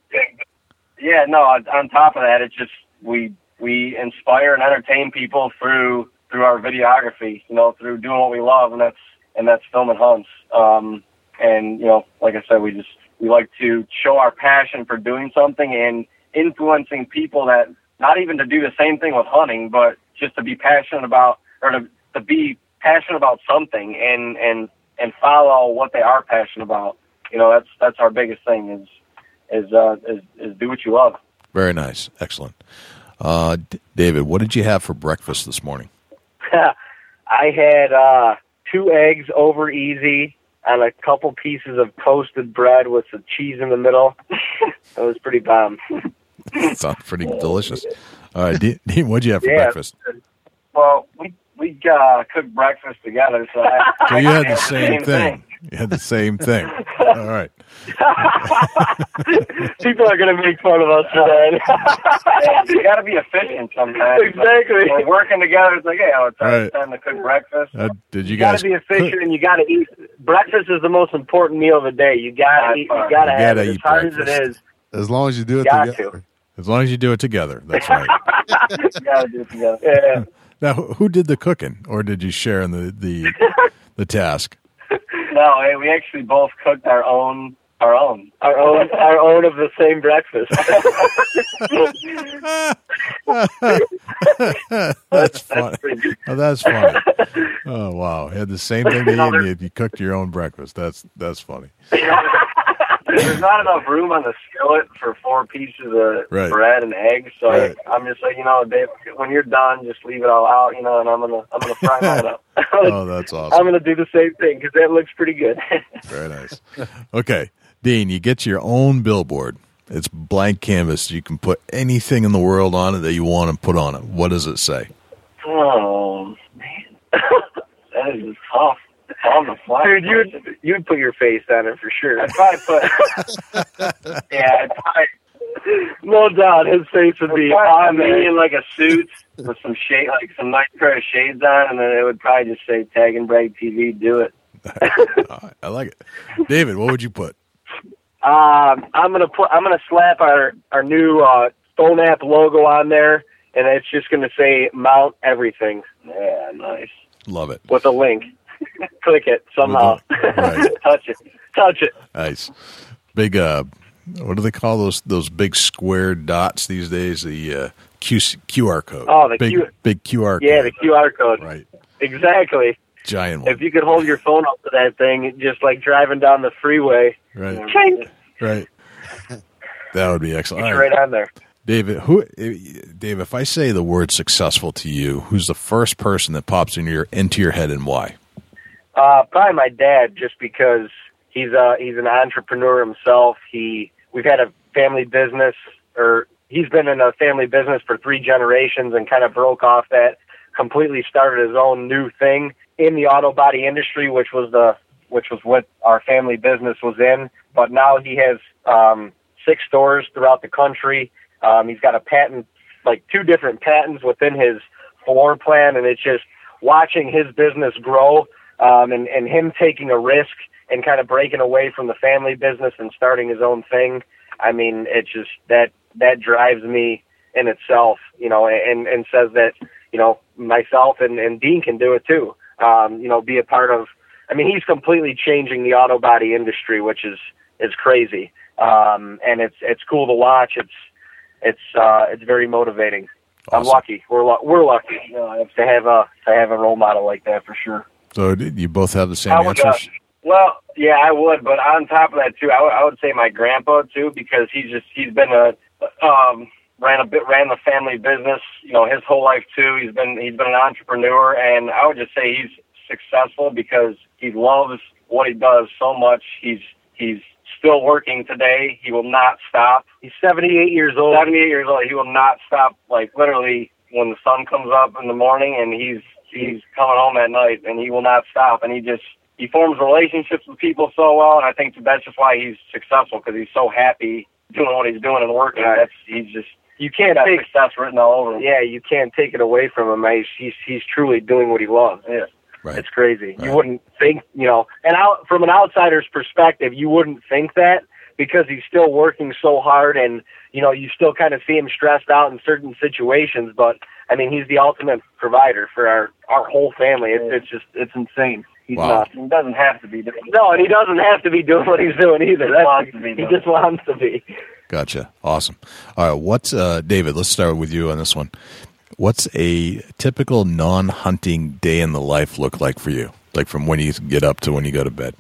yeah, no. On top of that, it's just we we inspire and entertain people through through our videography. You know, through doing what we love, and that's and that's filming hunts. Um, and you know, like I said, we just we like to show our passion for doing something and influencing people that not even to do the same thing with hunting, but just to be passionate about or to to be passionate about something and and and follow what they are passionate about. You know, that's that's our biggest thing is is uh is, is do what you love. Very nice, excellent. Uh, David, what did you have for breakfast this morning? I had uh, two eggs over easy and a couple pieces of toasted bread with some cheese in the middle. that was pretty bomb. Sounds pretty delicious. All right, D- Dean, what'd you have for Yeah. breakfast? Well, we we uh, cooked breakfast together, so I, So you had the I same thing. You had the same thing. All right. People are going to make fun of us for that. you got to be efficient sometimes. Exactly. We're working together. It's like, hey, oh, it's time, Right. time to cook breakfast. Uh, did you You got to be efficient and you got to eat. Breakfast is the most important meal of the day. You got to eat. You got to You have it as eat hard as it is. As long as you do it Got together. As long as you do it together, that's right. you got to do it together. Yeah. Now, who did the cooking, or did you share in the the the task? No, we actually both cooked our own. Our own. Our own, our own of the same breakfast. that's funny. Oh, that's funny. Oh wow, you had the same thing to eat. and You, you cooked your own breakfast. That's that's funny. There's not enough room on the skillet for four pieces of Right. bread and eggs, so Right. I'm just like, you know, Dave, when you're done, just leave it all out, you know, and I'm gonna, I'm gonna fry mine up. Oh, that's awesome. I'm going to do the same thing because that looks pretty good. Very nice. Okay, Dean, you get your own billboard. It's blank canvas. You can put anything in the world on it that you want to put on it. What does it say? oh man, that is just tough. It's on the fly. Dude, you'd, you'd put your face on it for sure. I'd probably put, yeah, I'd probably, No doubt his face would be on me there. in like a suit with some shade, like some nice pair of shades on, and then it would probably just say "Tag and Brag TV." Do it. I like it. David, what would you put? Um, I'm gonna put. I'm gonna slap our our new uh, Stone App logo on there, and it's just gonna say "Mount Everything." Yeah, nice. Love it. with a link. Click it somehow. Right. Touch it. Touch it. Nice. Big uh what do they call those those big square dots these days? The uh Q, QR code. Oh, the big Q- big QR code Yeah, code. the QR code. Right. Exactly. Giant one. If you could hold your phone up to that thing, just like driving down the freeway, Right. ching, Right. That would be excellent. it's All right. right on there. David, who Dave, if I say the word successful to you, who's the first person that pops in your into your head and why? Uh, probably my dad, just because he's a he's an entrepreneur himself. He we've had a family business, or he's been in a family business for three generations, and kind of broke off that. Completely started his own new thing in the auto body industry, which was the which was what our family business was in. But now he has um, six stores throughout the country. Um, he's got a patent, like two different patents within his floor plan, and it's just watching his business grow um, and, and him taking a risk and kind of breaking away from the family business and starting his own thing. I mean, it just that that drives me in itself, you know, and and says that you know myself and, and Dean can do it too. Um, you know, be a part of. I mean, he's completely changing the auto body industry, which is is crazy, um, and it's it's cool to watch. It's it's uh, it's very motivating. I'm lucky. We're lu- we're lucky you know, to have a to have a role model like that for sure. So you both have the same I would, uh, answers? Well, yeah, I would, but on top of that too, I would, would say my grandpa too, because he's just he's been a um ran a bit ran the family business, you know, his whole life too. He's been he's been an entrepreneur, and I would just say he's successful because he loves what he does so much. He's he's still working today. He will not stop. He's 78 years old. 78 years old. He will not stop. Like literally, when the sun comes up in the morning, and he's he's coming home at night, and he will not stop. And he just he forms relationships with people so well, and I think that's just why he's successful because he's so happy doing what he's doing and working. That's he's just you can't got take success written all over him. yeah, you can't take it away from him. He's he's, he's truly doing what he loves. Yeah. Right. It's crazy. Right. You wouldn't think, you know, and out from an outsider's perspective, you wouldn't think that because he's still working so hard and you know, you still kind of see him stressed out in certain situations, but I mean, he's the ultimate provider for our our whole family. It's it's just it's insane. He's Wow. not He doesn't have to be doing. No, and he doesn't have to be doing what he's doing either. He That's, wants to be he just wants to be. Gotcha. Awesome. All right. What's uh, David? Let's start with you on this one. What's a typical non-hunting day in the life look like for you? Like from when you get up to when you go to bed.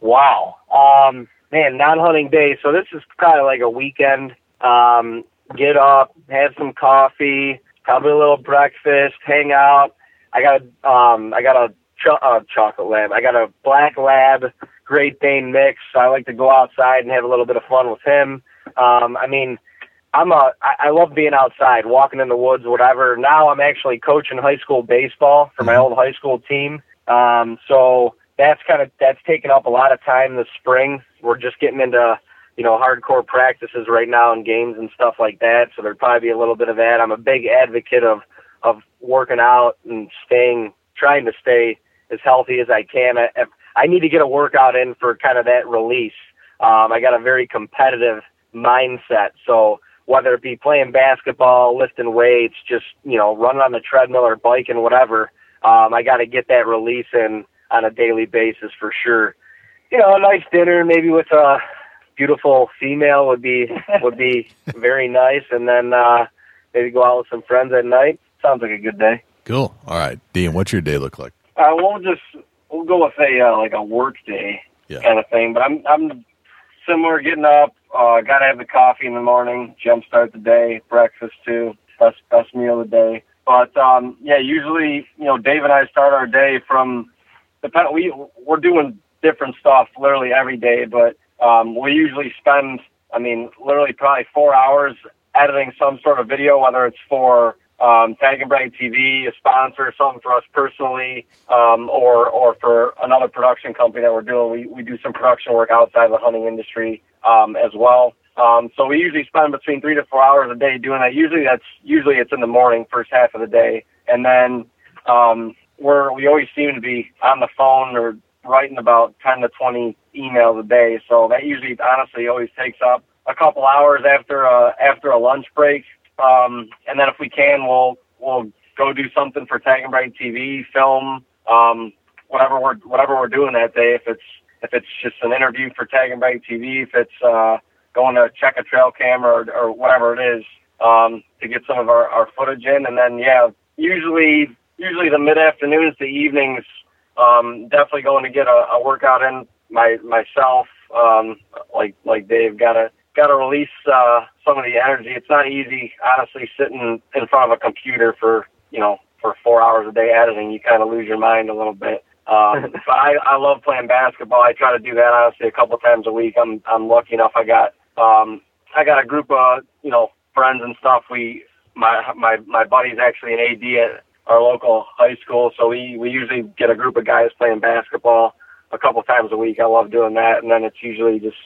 Wow. Um, man, non-hunting day. So this is kind of like a weekend. Um, get up, have some coffee, probably a little breakfast, hang out. I got a, um, I got a cho- uh, chocolate lab. I got a black lab, Great Dane mix. So I like to go outside and have a little bit of fun with him. Um, I mean, I'm a, I, I love being outside, walking in the woods, whatever. Now I'm actually coaching high school baseball for my old high school team. Um, so that's kind of that's taken up a lot of time this spring. We're just getting into you know hardcore practices right now and games and stuff like that. So there'd probably be a little bit of that. I'm a big advocate of of working out and staying, trying to stay as healthy as I can. I, I need to get a workout in for kind of that release. Um, I got a very competitive mindset, so whether it be playing basketball, lifting weights, just you know running on the treadmill or biking, whatever, um, I got to get that release in on a daily basis for sure. You know, a nice dinner maybe with a beautiful female would be would be very nice, and then uh, maybe go out with some friends at night. Sounds like a good day. Cool. All right, Dean. What's your day look like? Uh, we'll just we'll go with a uh, like a work day Yeah. kind of thing. But I'm I'm similar. Getting up, uh, gotta have the coffee in the morning, jumpstart the day, breakfast too, best best meal of the day. But um, yeah, usually you know Dave and I start our day from depend we we're doing different stuff literally every day, but um, we usually spend I mean literally probably four hours editing some sort of video, whether it's for um, Tag and Brag TV, a sponsor, something for us personally, um, or or for another production company that we're doing. We we do some production work outside of the hunting industry um, as well. Um, so we usually spend between three to four hours a day doing that. Usually that's usually it's in the morning, first half of the day, and then um, we're we always seem to be on the phone or writing about ten to twenty emails a day. So that usually honestly always takes up a couple hours after a after a lunch break. Um, and then if we can, we'll we'll go do something for Tag and Brag TV, film, um, whatever we're whatever we're doing that day. If it's if it's just an interview for Tag and Brag TV, if it's uh, going to check a trail camera or, or whatever it is um, to get some of our, our footage in, and then yeah, usually usually the mid afternoons, the evenings, um, definitely going to get a, a workout in my myself. Um, like like Dave, gotta gotta release uh, some of the energy. It's not easy, honestly, sitting in front of a computer for you know for four hours a day editing. You kind of lose your mind a little bit. Um, but I, I love playing basketball. I try to do that honestly a couple times a week. I'm I'm lucky enough. I got um, I got a group of you know friends and stuff. We my my my buddy's actually an AD at our local high school, so we we usually get a group of guys playing basketball a couple times a week. I love doing that, and then it's usually just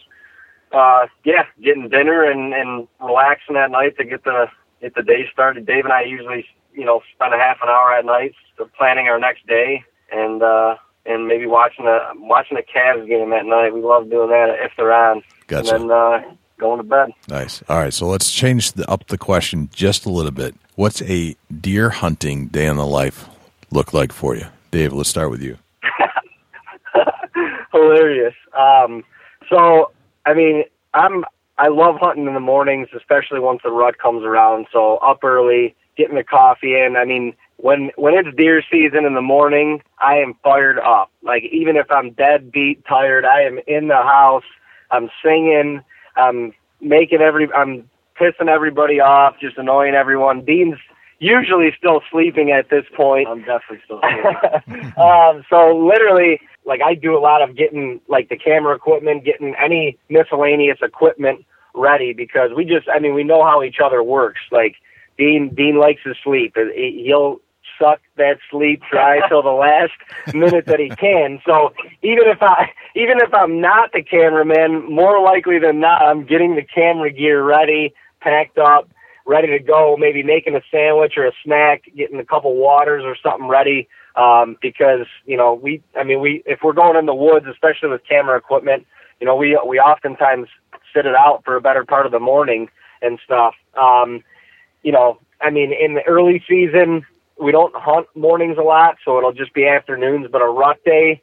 uh yeah, getting dinner and and relaxing at night to get the get the day started. Dave and I usually you know spend a half an hour at night planning our next day and uh and maybe watching a watching a Cavs game at night. We love doing that if they're on. Gotcha. And then uh going to bed. Nice. All right, so let's change the, up the question just a little bit. What's a deer hunting day in the life look like for you, Dave? Let's start with you. hilarious. Um, so, I mean, I'm I love hunting in the mornings, especially once the rut comes around. So up early, getting the coffee in. I mean, when when it's deer season in the morning, I am fired up. Like even if I'm dead beat tired, I am in the house. I'm singing. I'm making every. I'm pissing everybody off, just annoying everyone. Dean's usually still sleeping at this point. I'm definitely still um, so literally, like I do a lot of getting like the camera equipment, getting any miscellaneous equipment ready because we just, I mean, we know how each other works. Like Dean, Dean likes to sleep. He- He'll suck that sleep dry till the last minute that he can. So even if I even if I'm not the cameraman, more likely than not, I'm getting the camera gear ready, packed up, ready to go. Maybe making a sandwich or a snack, getting a couple waters or something ready. Um, because you know we, I mean we, if we're going in the woods, especially with camera equipment, you know we we oftentimes sit it out for a better part of the morning and stuff. Um, you know, I mean, in the early season, we don't hunt mornings a lot, so it'll just be afternoons. But a rut day,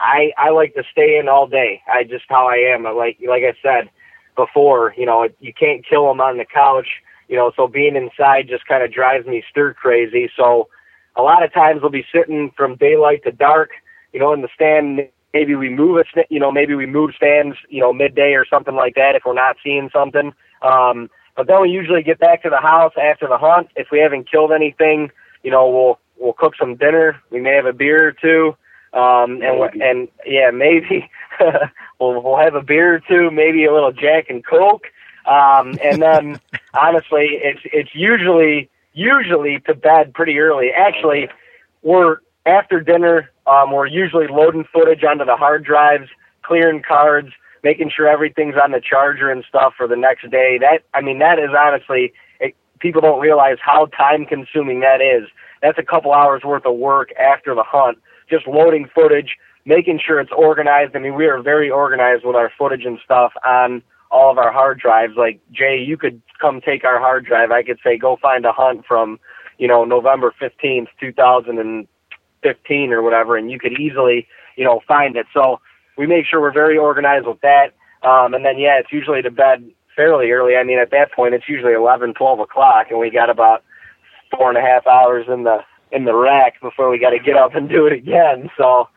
I I, like to stay in all day. I just how I am. I like like I said before, you know, you can't kill them on the couch. You know, so being inside just kind of drives me stir crazy. So a lot of times we'll be sitting from daylight to dark. You know, in the stand. Maybe we move a, you know, maybe we move stands, you know, midday or something like that if we're not seeing something. Um, but then we usually get back to the house after the hunt. If we haven't killed anything, you know, we'll we'll cook some dinner. We may have a beer or two, um, and maybe. and yeah, maybe we'll we'll have a beer or two, maybe a little Jack and Coke. Um, and then honestly, it's it's usually usually to bed pretty early. Actually, we're after dinner. Um, we're usually loading footage onto the hard drives, clearing cards making sure everything's on the charger and stuff for the next day. That I mean, that is honestly it, people don't realize how time consuming that is. That's a couple hours worth of work after the hunt, just loading footage, making sure it's organized. I mean, we are very organized with our footage and stuff on all of our hard drives. Like Jay, you could come take our hard drive. I could say go find a hunt from, you know, November fifteenth, two thousand and fifteen or whatever, and you could easily, you know, find it. So we make sure we're very organized with that. Um, and then, yeah, it's usually to bed fairly early. I mean, at that point, it's usually eleven, twelve o'clock, and we got about four and a half hours in the in the rack before we got to get up and do it again. So.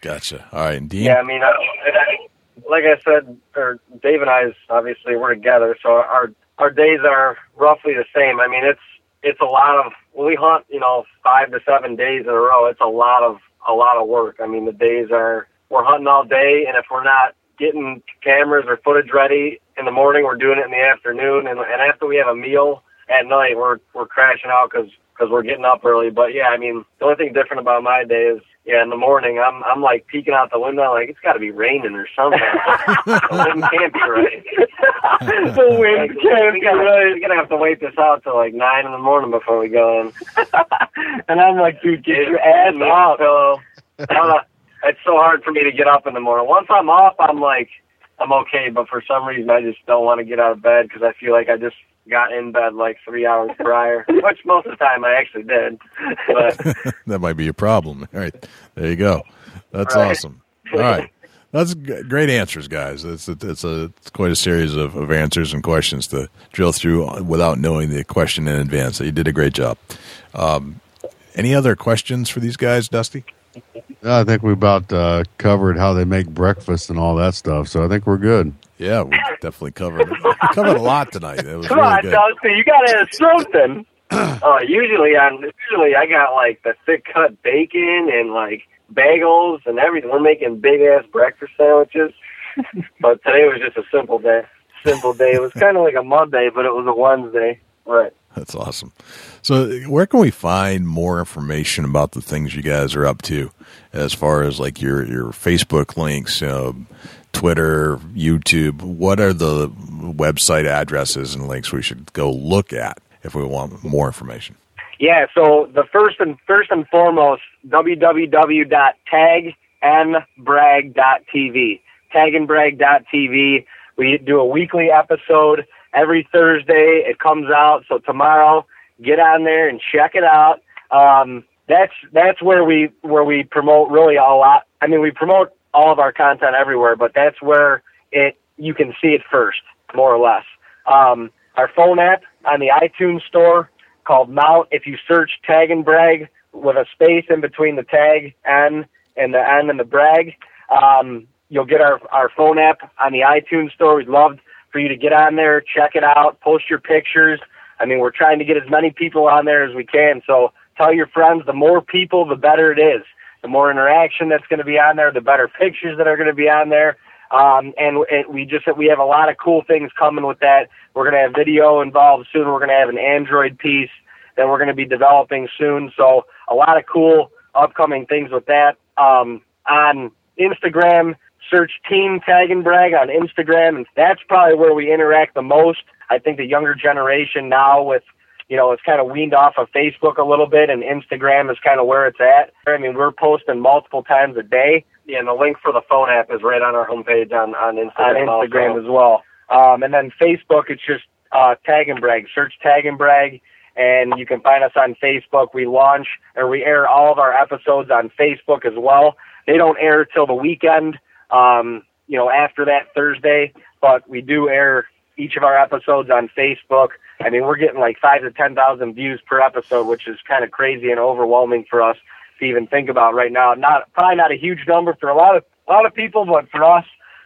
Gotcha. All right, Dean. Yeah, I mean, I, like I said, or Dave and I, obviously, we're together, so our our days are roughly the same. I mean, it's it's a lot of when we hunt, you know, five to seven days in a row. It's a lot of a lot of work. I mean, the days are we're hunting all day, and if we're not getting cameras or footage ready in the morning, we're doing it in the afternoon, and, and after we have a meal at night, we're we're crashing out because because we're getting up early. But yeah, I mean, the only thing different about my day is yeah, in the morning I'm I'm like peeking out the window like it's got to be raining or something. the wind can't be right. the wind can't be right. We're gonna have to wait this out till like nine in the morning before we go in. and I'm like, dude, get your ass off, pillow. I it's so hard for me to get up in the morning. Once I'm off, I'm like, I'm okay. But for some reason, I just don't want to get out of bed because I feel like I just got in bed like three hours prior, which most of the time I actually did. But that might be a problem. All right, there you go. That's right. awesome. All right. That's great answers, guys. It's a, it's a it's quite a series of, of answers and questions to drill through without knowing the question in advance. So you did a great job. Um, any other questions for these guys, Dusty? I think we about uh, covered how they make breakfast and all that stuff, so I think we're good. Yeah, we definitely covered we covered a lot tonight. It was Come really on, good. Dusty, you got to have something. uh, usually, on usually I got like the thick cut bacon and like bagels and everything. We're making big ass breakfast sandwiches, but today was just a simple day. Simple day. It was kind of like a Monday, but it was a Wednesday. Right. That's awesome. So, where can we find more information about the things you guys are up to, as far as like your your Facebook links, Twitter, YouTube? What are the website addresses and links we should go look at if we want more information? Yeah. So the first and first and foremost, www.tagnbrag.tv. Tagnbrag.tv. We do a weekly episode every Thursday. It comes out. So tomorrow, get on there and check it out. Um, that's that's where we where we promote really a lot. I mean, we promote all of our content everywhere, but that's where it you can see it first, more or less. Um, our phone app on the iTunes store called Mount. If you search Tag and Brag with a space in between the tag N and the N and the brag, um, you'll get our our phone app on the iTunes store. We'd love for you to get on there, check it out, post your pictures. I mean, we're trying to get as many people on there as we can. So tell your friends, the more people, the better it is. The more interaction that's going to be on there, the better pictures that are going to be on there. Um, and we just we have a lot of cool things coming with that. We're going to have video involved soon. We're going to have an Android piece. that we're going to be developing soon. So a lot of cool upcoming things with that. Um, on Instagram, search Team Tag and Brag on Instagram, and that's probably where we interact the most. I think the younger generation now with you know, it's kind of weaned off of Facebook a little bit, and Instagram is kind of where it's at. I mean, we're posting multiple times a day. Yeah, and the link for the phone app is right on our homepage on on Instagram. On Instagram also. as well. Um, and then Facebook, it's just uh, Tag and Brag. Search Tag and Brag, and you can find us on Facebook. We launch or we air all of our episodes on Facebook as well. They don't air till the weekend, um, you know, after that Thursday, but we do air each of our episodes on Facebook. I mean, we're getting like five to ten thousand views per episode, which is kind of crazy and overwhelming for us to even think about right now. Not probably not a huge number for a lot of a lot of people, but for us,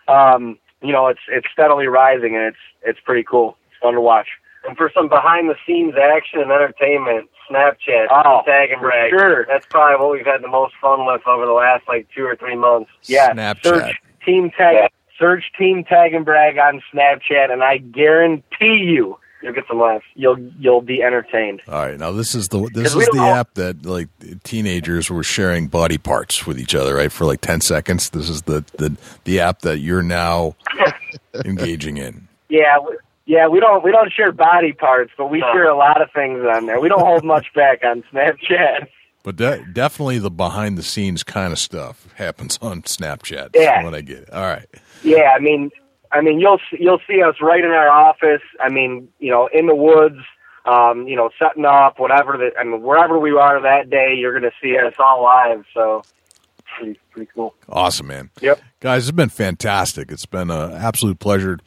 um, you know, it's it's steadily rising and it's it's pretty cool. It's fun to watch. And for some behind the scenes action and entertainment, Snapchat, Oh, Tag and for Brag. sure. That's probably what we've had the most fun with over the last like two or three months. Yeah, Snapchat. search Team Tag, search Team Tag and Brag on Snapchat, and I guarantee you, You'll get some laughs. you'll you'll be entertained. All right, now this is the this 'Cause we is the all- app that like teenagers were sharing body parts with each other, right? For like ten seconds. This is the the the app that you're now engaging in. Yeah, we, yeah, we don't we don't share body parts, but we share a lot of things on there. We don't hold much back on Snapchat. But de- definitely the behind the scenes kind of stuff happens on Snapchat. Yeah. When I get it. All right. Yeah, I mean, I mean, you'll you'll see us right in our office. I mean, you know, in the woods, um, you know, setting up whatever that. I mean, wherever we are that day, you're going to see us all live. So, pretty pretty cool. Awesome, man. Yep. Guys, it's been fantastic. It's been an absolute pleasure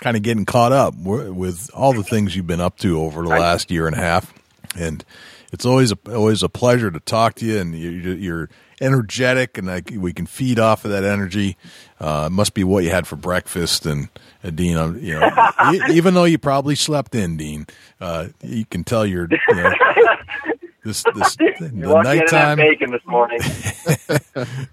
kind of getting caught up with all the things you've been up to over the last year and a half. And it's always a, always a pleasure to talk to you, and you, you're energetic, and I, we can feed off of that energy. Uh, it must be what you had for breakfast, and uh, Dean, uh, you know, even though you probably slept in, Dean, uh, you can tell you're you know, this this the You're I didn't nighttime. bacon this morning.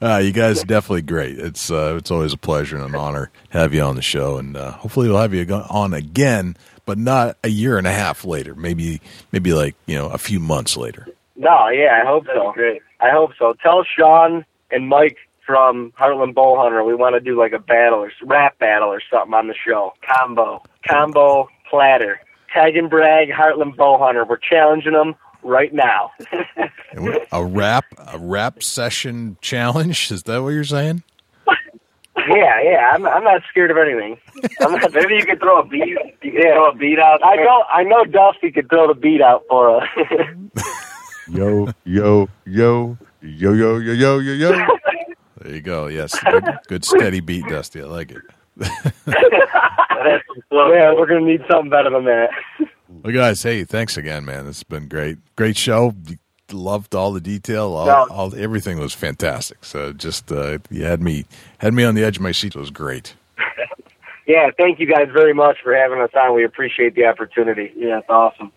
Uh, you guys are definitely great. It's uh, it's always a pleasure and an honor to have you on the show, and uh, hopefully we'll have you on again, but not a year and a half later. Maybe maybe like you know a few months later. no, yeah, I hope so. great. I hope so. Tell Sean and Mike from Heartland Bowhunter we want to do like a battle or rap battle or something on the show. Combo, combo platter. Tag and brag, Heartland Bowhunter. We're challenging them right now. A rap a rap session challenge is that what you're saying? yeah, yeah. I'm I'm not scared of anything. I'm not, Maybe you could throw a beat. You could Yeah. throw a beat out. I know I know Dusty could throw the beat out for us. Yo, yo, yo, yo, yo, yo, yo, yo, yo. There you go. Yes, good, good steady beat, Dusty. I like it. That's some flow. yeah, we're gonna need something better than that. Well, guys, hey, thanks again, man. It's been great, great show. Loved all the detail. All, No. all everything was fantastic. So just uh, you had me had me on the edge of my seat. It was great. Yeah, thank you guys very much for having us on. We appreciate the opportunity. Yeah, it's awesome.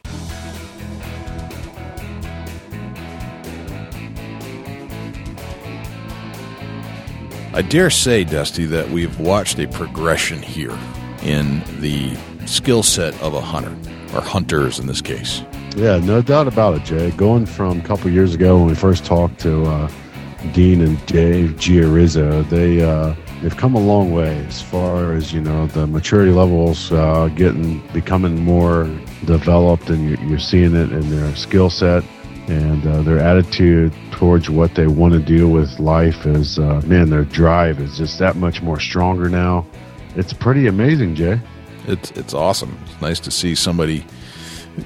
I dare say, Dusty, that we've watched a progression here in the skill set of a hunter, or hunters in this case. Yeah, no doubt about it, Jay. Going from a couple years ago when we first talked to uh, Dean and Dave Giarrizzo, they uh, they've come a long way as far as you know the maturity levels uh, getting becoming more developed, and you're, you're seeing it in their skill set and uh, their attitude towards what they want to do with life is uh, man, their drive is just that much more stronger now. It's pretty amazing, Jay. It's it's awesome. It's nice to see somebody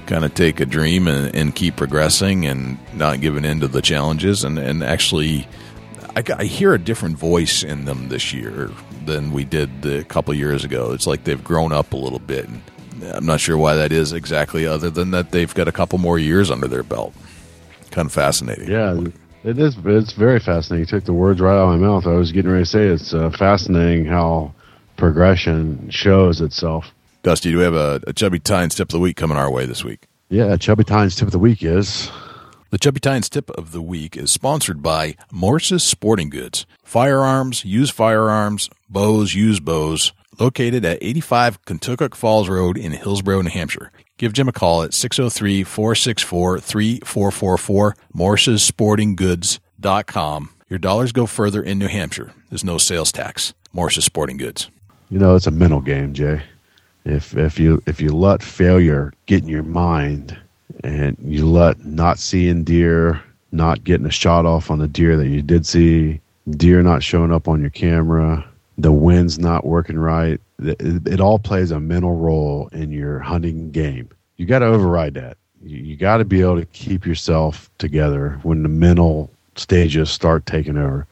kind of take a dream and, and keep progressing and not giving in to the challenges and, and actually I, I hear a different voice in them this year than we did the, a couple years ago. It's like they've grown up a little bit. And I'm not sure why that is exactly, other than that they've got a couple more years under their belt. Kind of fascinating. Yeah, it is. It's very fascinating. You took the words right out of my mouth. I was getting ready to say it's uh, fascinating how progression shows itself. Dusty, do we have a, a Chubby Tines tip of the week coming our way this week? Yeah, Chubby Tines tip of the week is The Chubby Tines tip of the week is sponsored by Morse's Sporting Goods. Firearms, use firearms, bows, use bows, located at 85 Kentucky Falls Road in Hillsborough, New Hampshire. Give Jim a call at 603 464 3444, morsesportinggoods.com. Your dollars go further in New Hampshire. There's no sales tax. Morse's Sporting Goods. You know, it's a mental game, Jay. If if you if you let failure get in your mind and you let not seeing deer, not getting a shot off on the deer that you did see, deer not showing up on your camera, the wind's not working right, it, it all plays a mental role in your hunting game. You got to override that. You, you got to be able to keep yourself together when the mental stages start taking over.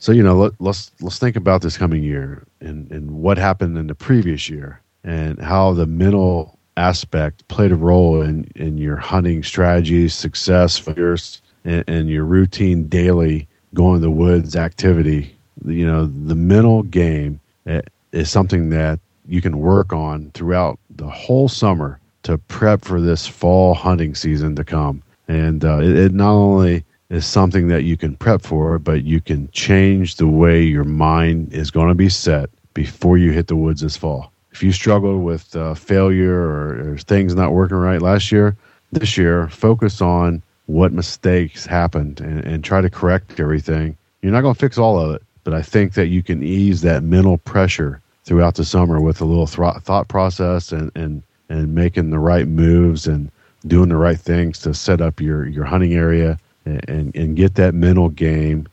So you know, let, let's let's think about this coming year and and what happened in the previous year and how the mental aspect played a role in in your hunting strategies, success, failures, and, and your routine daily going to the woods activity. You know, the mental game eh, is something that you can work on throughout the whole summer to prep for this fall hunting season to come. And uh, it, it not only is something that you can prep for, but you can change the way your mind is going to be set before you hit the woods this fall. If you struggled with uh, failure or, or things not working right last year, this year, focus on what mistakes happened and, and try to correct everything. You're not going to fix all of it, but I think that you can ease that mental pressure throughout the summer with a little th- thought process and, and, and making the right moves and doing the right things to set up your, your hunting area and, and get that mental game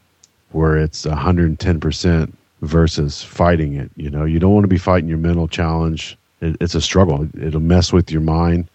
where it's 110% versus fighting it. You know, you don't want to be fighting your mental challenge. It, it's a struggle. It'll mess with your mind.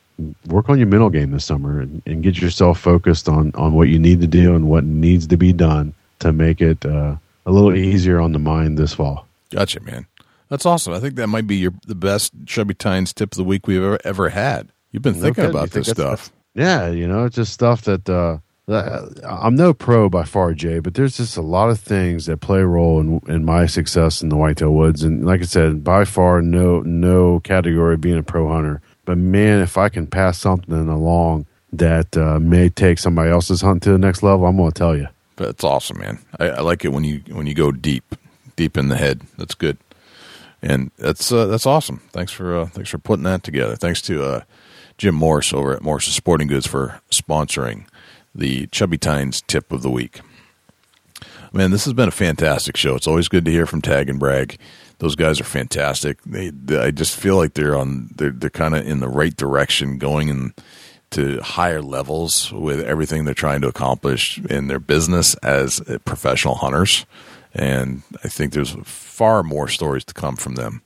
Work on your mental game this summer and, and, get yourself focused on, on what you need to do and what needs to be done to make it uh, a little easier on the mind this fall. Gotcha, man. That's awesome. I think that might be your the best Chubby Tines tip of the week we've ever, ever had. You've been thinking okay, about this stuff. Yeah, you know, it's just stuff that uh, I'm no pro by far, Jay, but there's just a lot of things that play a role in in my success in the whitetail woods. And like I said, by far, no no category being a pro hunter. But man, if I can pass something along that uh, may take somebody else's hunt to the next level, I'm going to tell you. That's awesome, man. I, I, like it when you when you go deep, deep in the head. That's good, and that's uh, that's awesome. Thanks for uh, thanks for putting that together. Thanks to uh, Jim Morris over at Morse's Sporting Goods for sponsoring the Chubby Tines tip of the week. Man, this has been a fantastic show. It's always good to hear from Tag-N-Brag. Those guys are fantastic. They, they I just feel like they're on. They're they're kind of in the right direction, going in to higher levels with everything they're trying to accomplish in their business as uh, professional hunters. And I think there's far more stories to come from them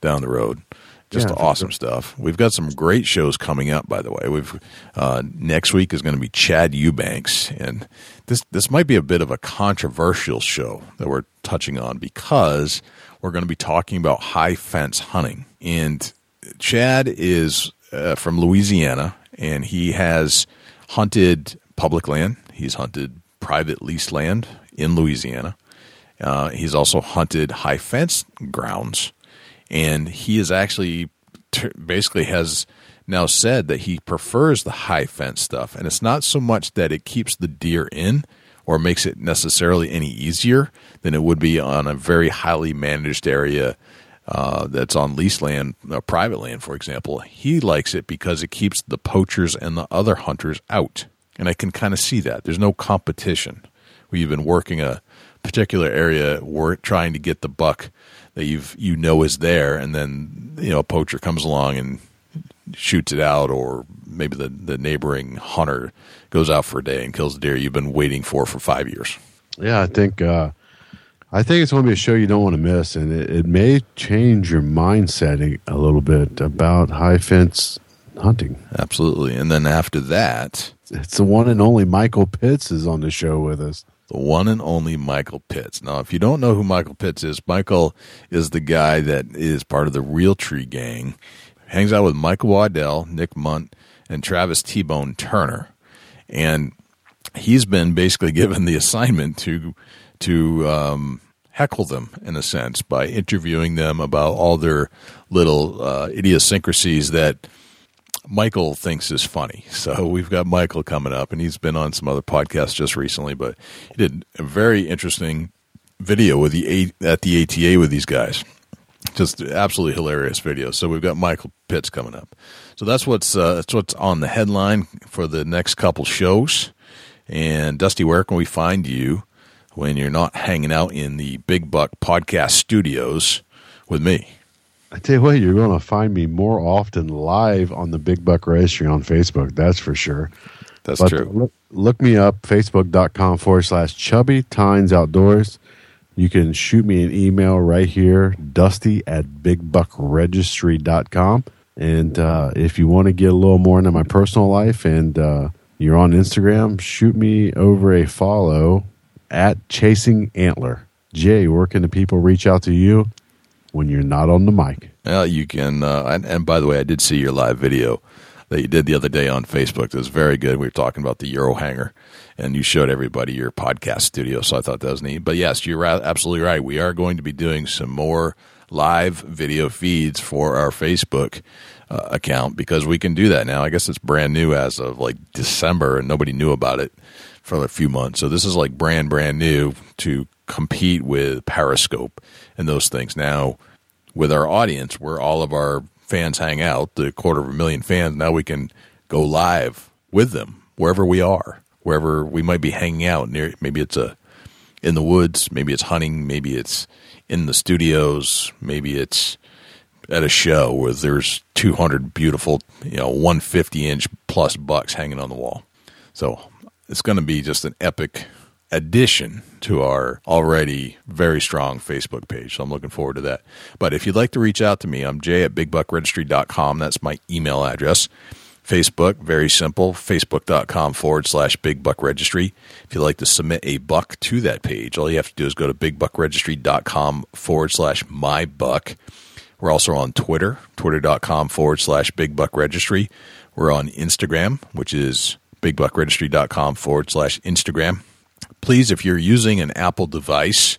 down the road. Just yeah, awesome so. stuff. We've got some great shows coming up. By the way, we've uh, next week is going to be Chad Eubanks, and this this might be a bit of a controversial show that we're touching on because we're going to be talking about high fence hunting. And Chad is uh, from Louisiana, and he has hunted public land. He's hunted private leased land in Louisiana. Uh, he's also hunted high fence grounds and he is actually basically has now said that he prefers the high fence stuff, and it's not so much that it keeps the deer in or makes it necessarily any easier than it would be on a very highly managed area uh, that's on lease land, uh, private land, for example. He likes it because it keeps the poachers and the other hunters out, and I can kind of see that. There's no competition. We've been working a particular area, we're trying to get the buck that you've you know is there, and then you know a poacher comes along and shoots it out, or maybe the the neighboring hunter goes out for a day and kills the deer you've been waiting for for five years. Yeah, I think uh, I think it's going to be a show you don't want to miss, and it, it may change your mindset a little bit about high fence hunting. Absolutely, and then after that, it's the one and only Michael Pitts is on the show with us the one and only Michael Pitts. Now, if you don't know who Michael Pitts is, Michael is the guy that is part of the Realtree gang. Hangs out with Michael Waddell, Nick Mundt, and Travis T Bone Turner. And he's been basically given the assignment to to um, heckle them in a sense by interviewing them about all their little uh, idiosyncrasies that Michael thinks is funny. So we've got Michael coming up, and he's been on some other podcasts just recently, but he did a very interesting video with the at the ATA with these guys, just absolutely hilarious videos. So we've got Michael Pitts coming up. So that's what's uh, that's what's on the headline for the next couple shows. And Dusty, where can we find you when you're not hanging out in the Big Buck Podcast Studios with me? I tell you what, you're going to find me more often live on the Big Buck Registry on Facebook. That's for sure. That's But true. Look, look me up, facebook.com forward slash chubby tines outdoors. You can shoot me an email right here, dusty at bigbuckregistry.com. And uh, if you want to get a little more into my personal life and uh, you're on Instagram, shoot me over a follow at Chasing Antler. Jay, where can the people reach out to you when you're not on the mic? Well, you can. Uh, and, and by the way, I did see your live video that you did the other day on Facebook. It was very good. We were talking about the Eurohanger, and you showed everybody your podcast studio. So I thought that was neat. But yes, you're absolutely right. We are going to be doing some more live video feeds for our Facebook uh, account because we can do that now. I guess it's brand new as of like December, and nobody knew about it for a few months. So this is like brand brand new to compete with Periscope and those things. Now with our audience where all of our fans hang out, the quarter of a million fans, now we can go live with them wherever we are, wherever we might be hanging out near maybe it's a in the woods, maybe it's hunting, maybe it's in the studios, maybe it's at a show where there's 200 beautiful, you know, 150 inch plus bucks hanging on the wall. So it's going to be just an epic addition to our already very strong Facebook page. So I'm looking forward to that. But if you'd like to reach out to me, I'm jay at bigbuckregistry.com. That's my email address. Facebook, very simple, facebook.com forward slash big buck registry. If you'd like to submit a buck to that page, all you have to do is go to bigbuckregistry.com forward slash my buck. We're also on Twitter, twitter.com forward slash big buck registry. We're on Instagram, which is bigbuckregistry.com forward slash Instagram. Please, if you're using an Apple device,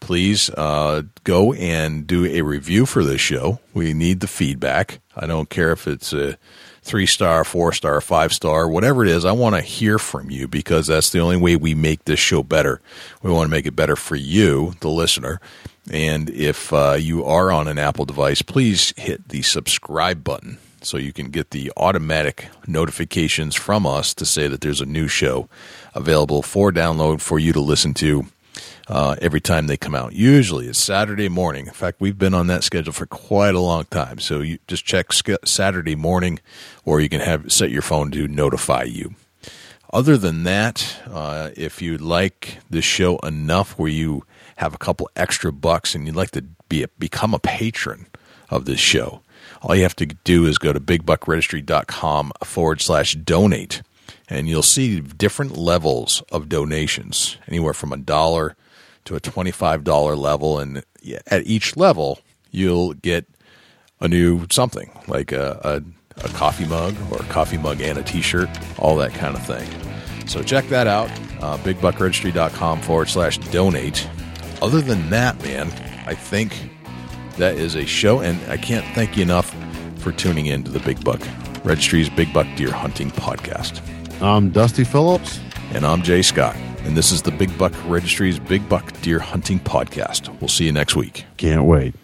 please uh, go and do a review for this show. We need the feedback. I don't care if it's a three star, four star, five star, whatever it is. I want to hear from you because that's the only way we make this show better. We want to make it better for you, the listener. And if uh, you are on an Apple device, please hit the subscribe button so you can get the automatic notifications from us to say that there's a new show available for download for you to listen to uh, every time they come out. Usually it's Saturday morning. In fact, we've been on that schedule for quite a long time. So you just check Saturday morning, or you can have set your phone to notify you. Other than that, uh, if you'd like the show enough where you have a couple extra bucks and you'd like to be a, become a patron of this show, all you have to do is go to bigbuckregistry.com forward slash donate, and you'll see different levels of donations, anywhere from a dollar to a $25 level. And at each level, you'll get a new something like a, a, a coffee mug or a coffee mug and a t shirt, all that kind of thing. So check that out, uh, bigbuckregistry.com forward slash donate. Other than that, man, I think that is a show, and I can't thank you enough for tuning in to the Big Buck Registry's Big Buck Deer Hunting Podcast. I'm Dusty Phillips. And I'm Jay Scott. And this is the Big Buck Registry's Big Buck Deer Hunting Podcast. We'll see you next week. Can't wait.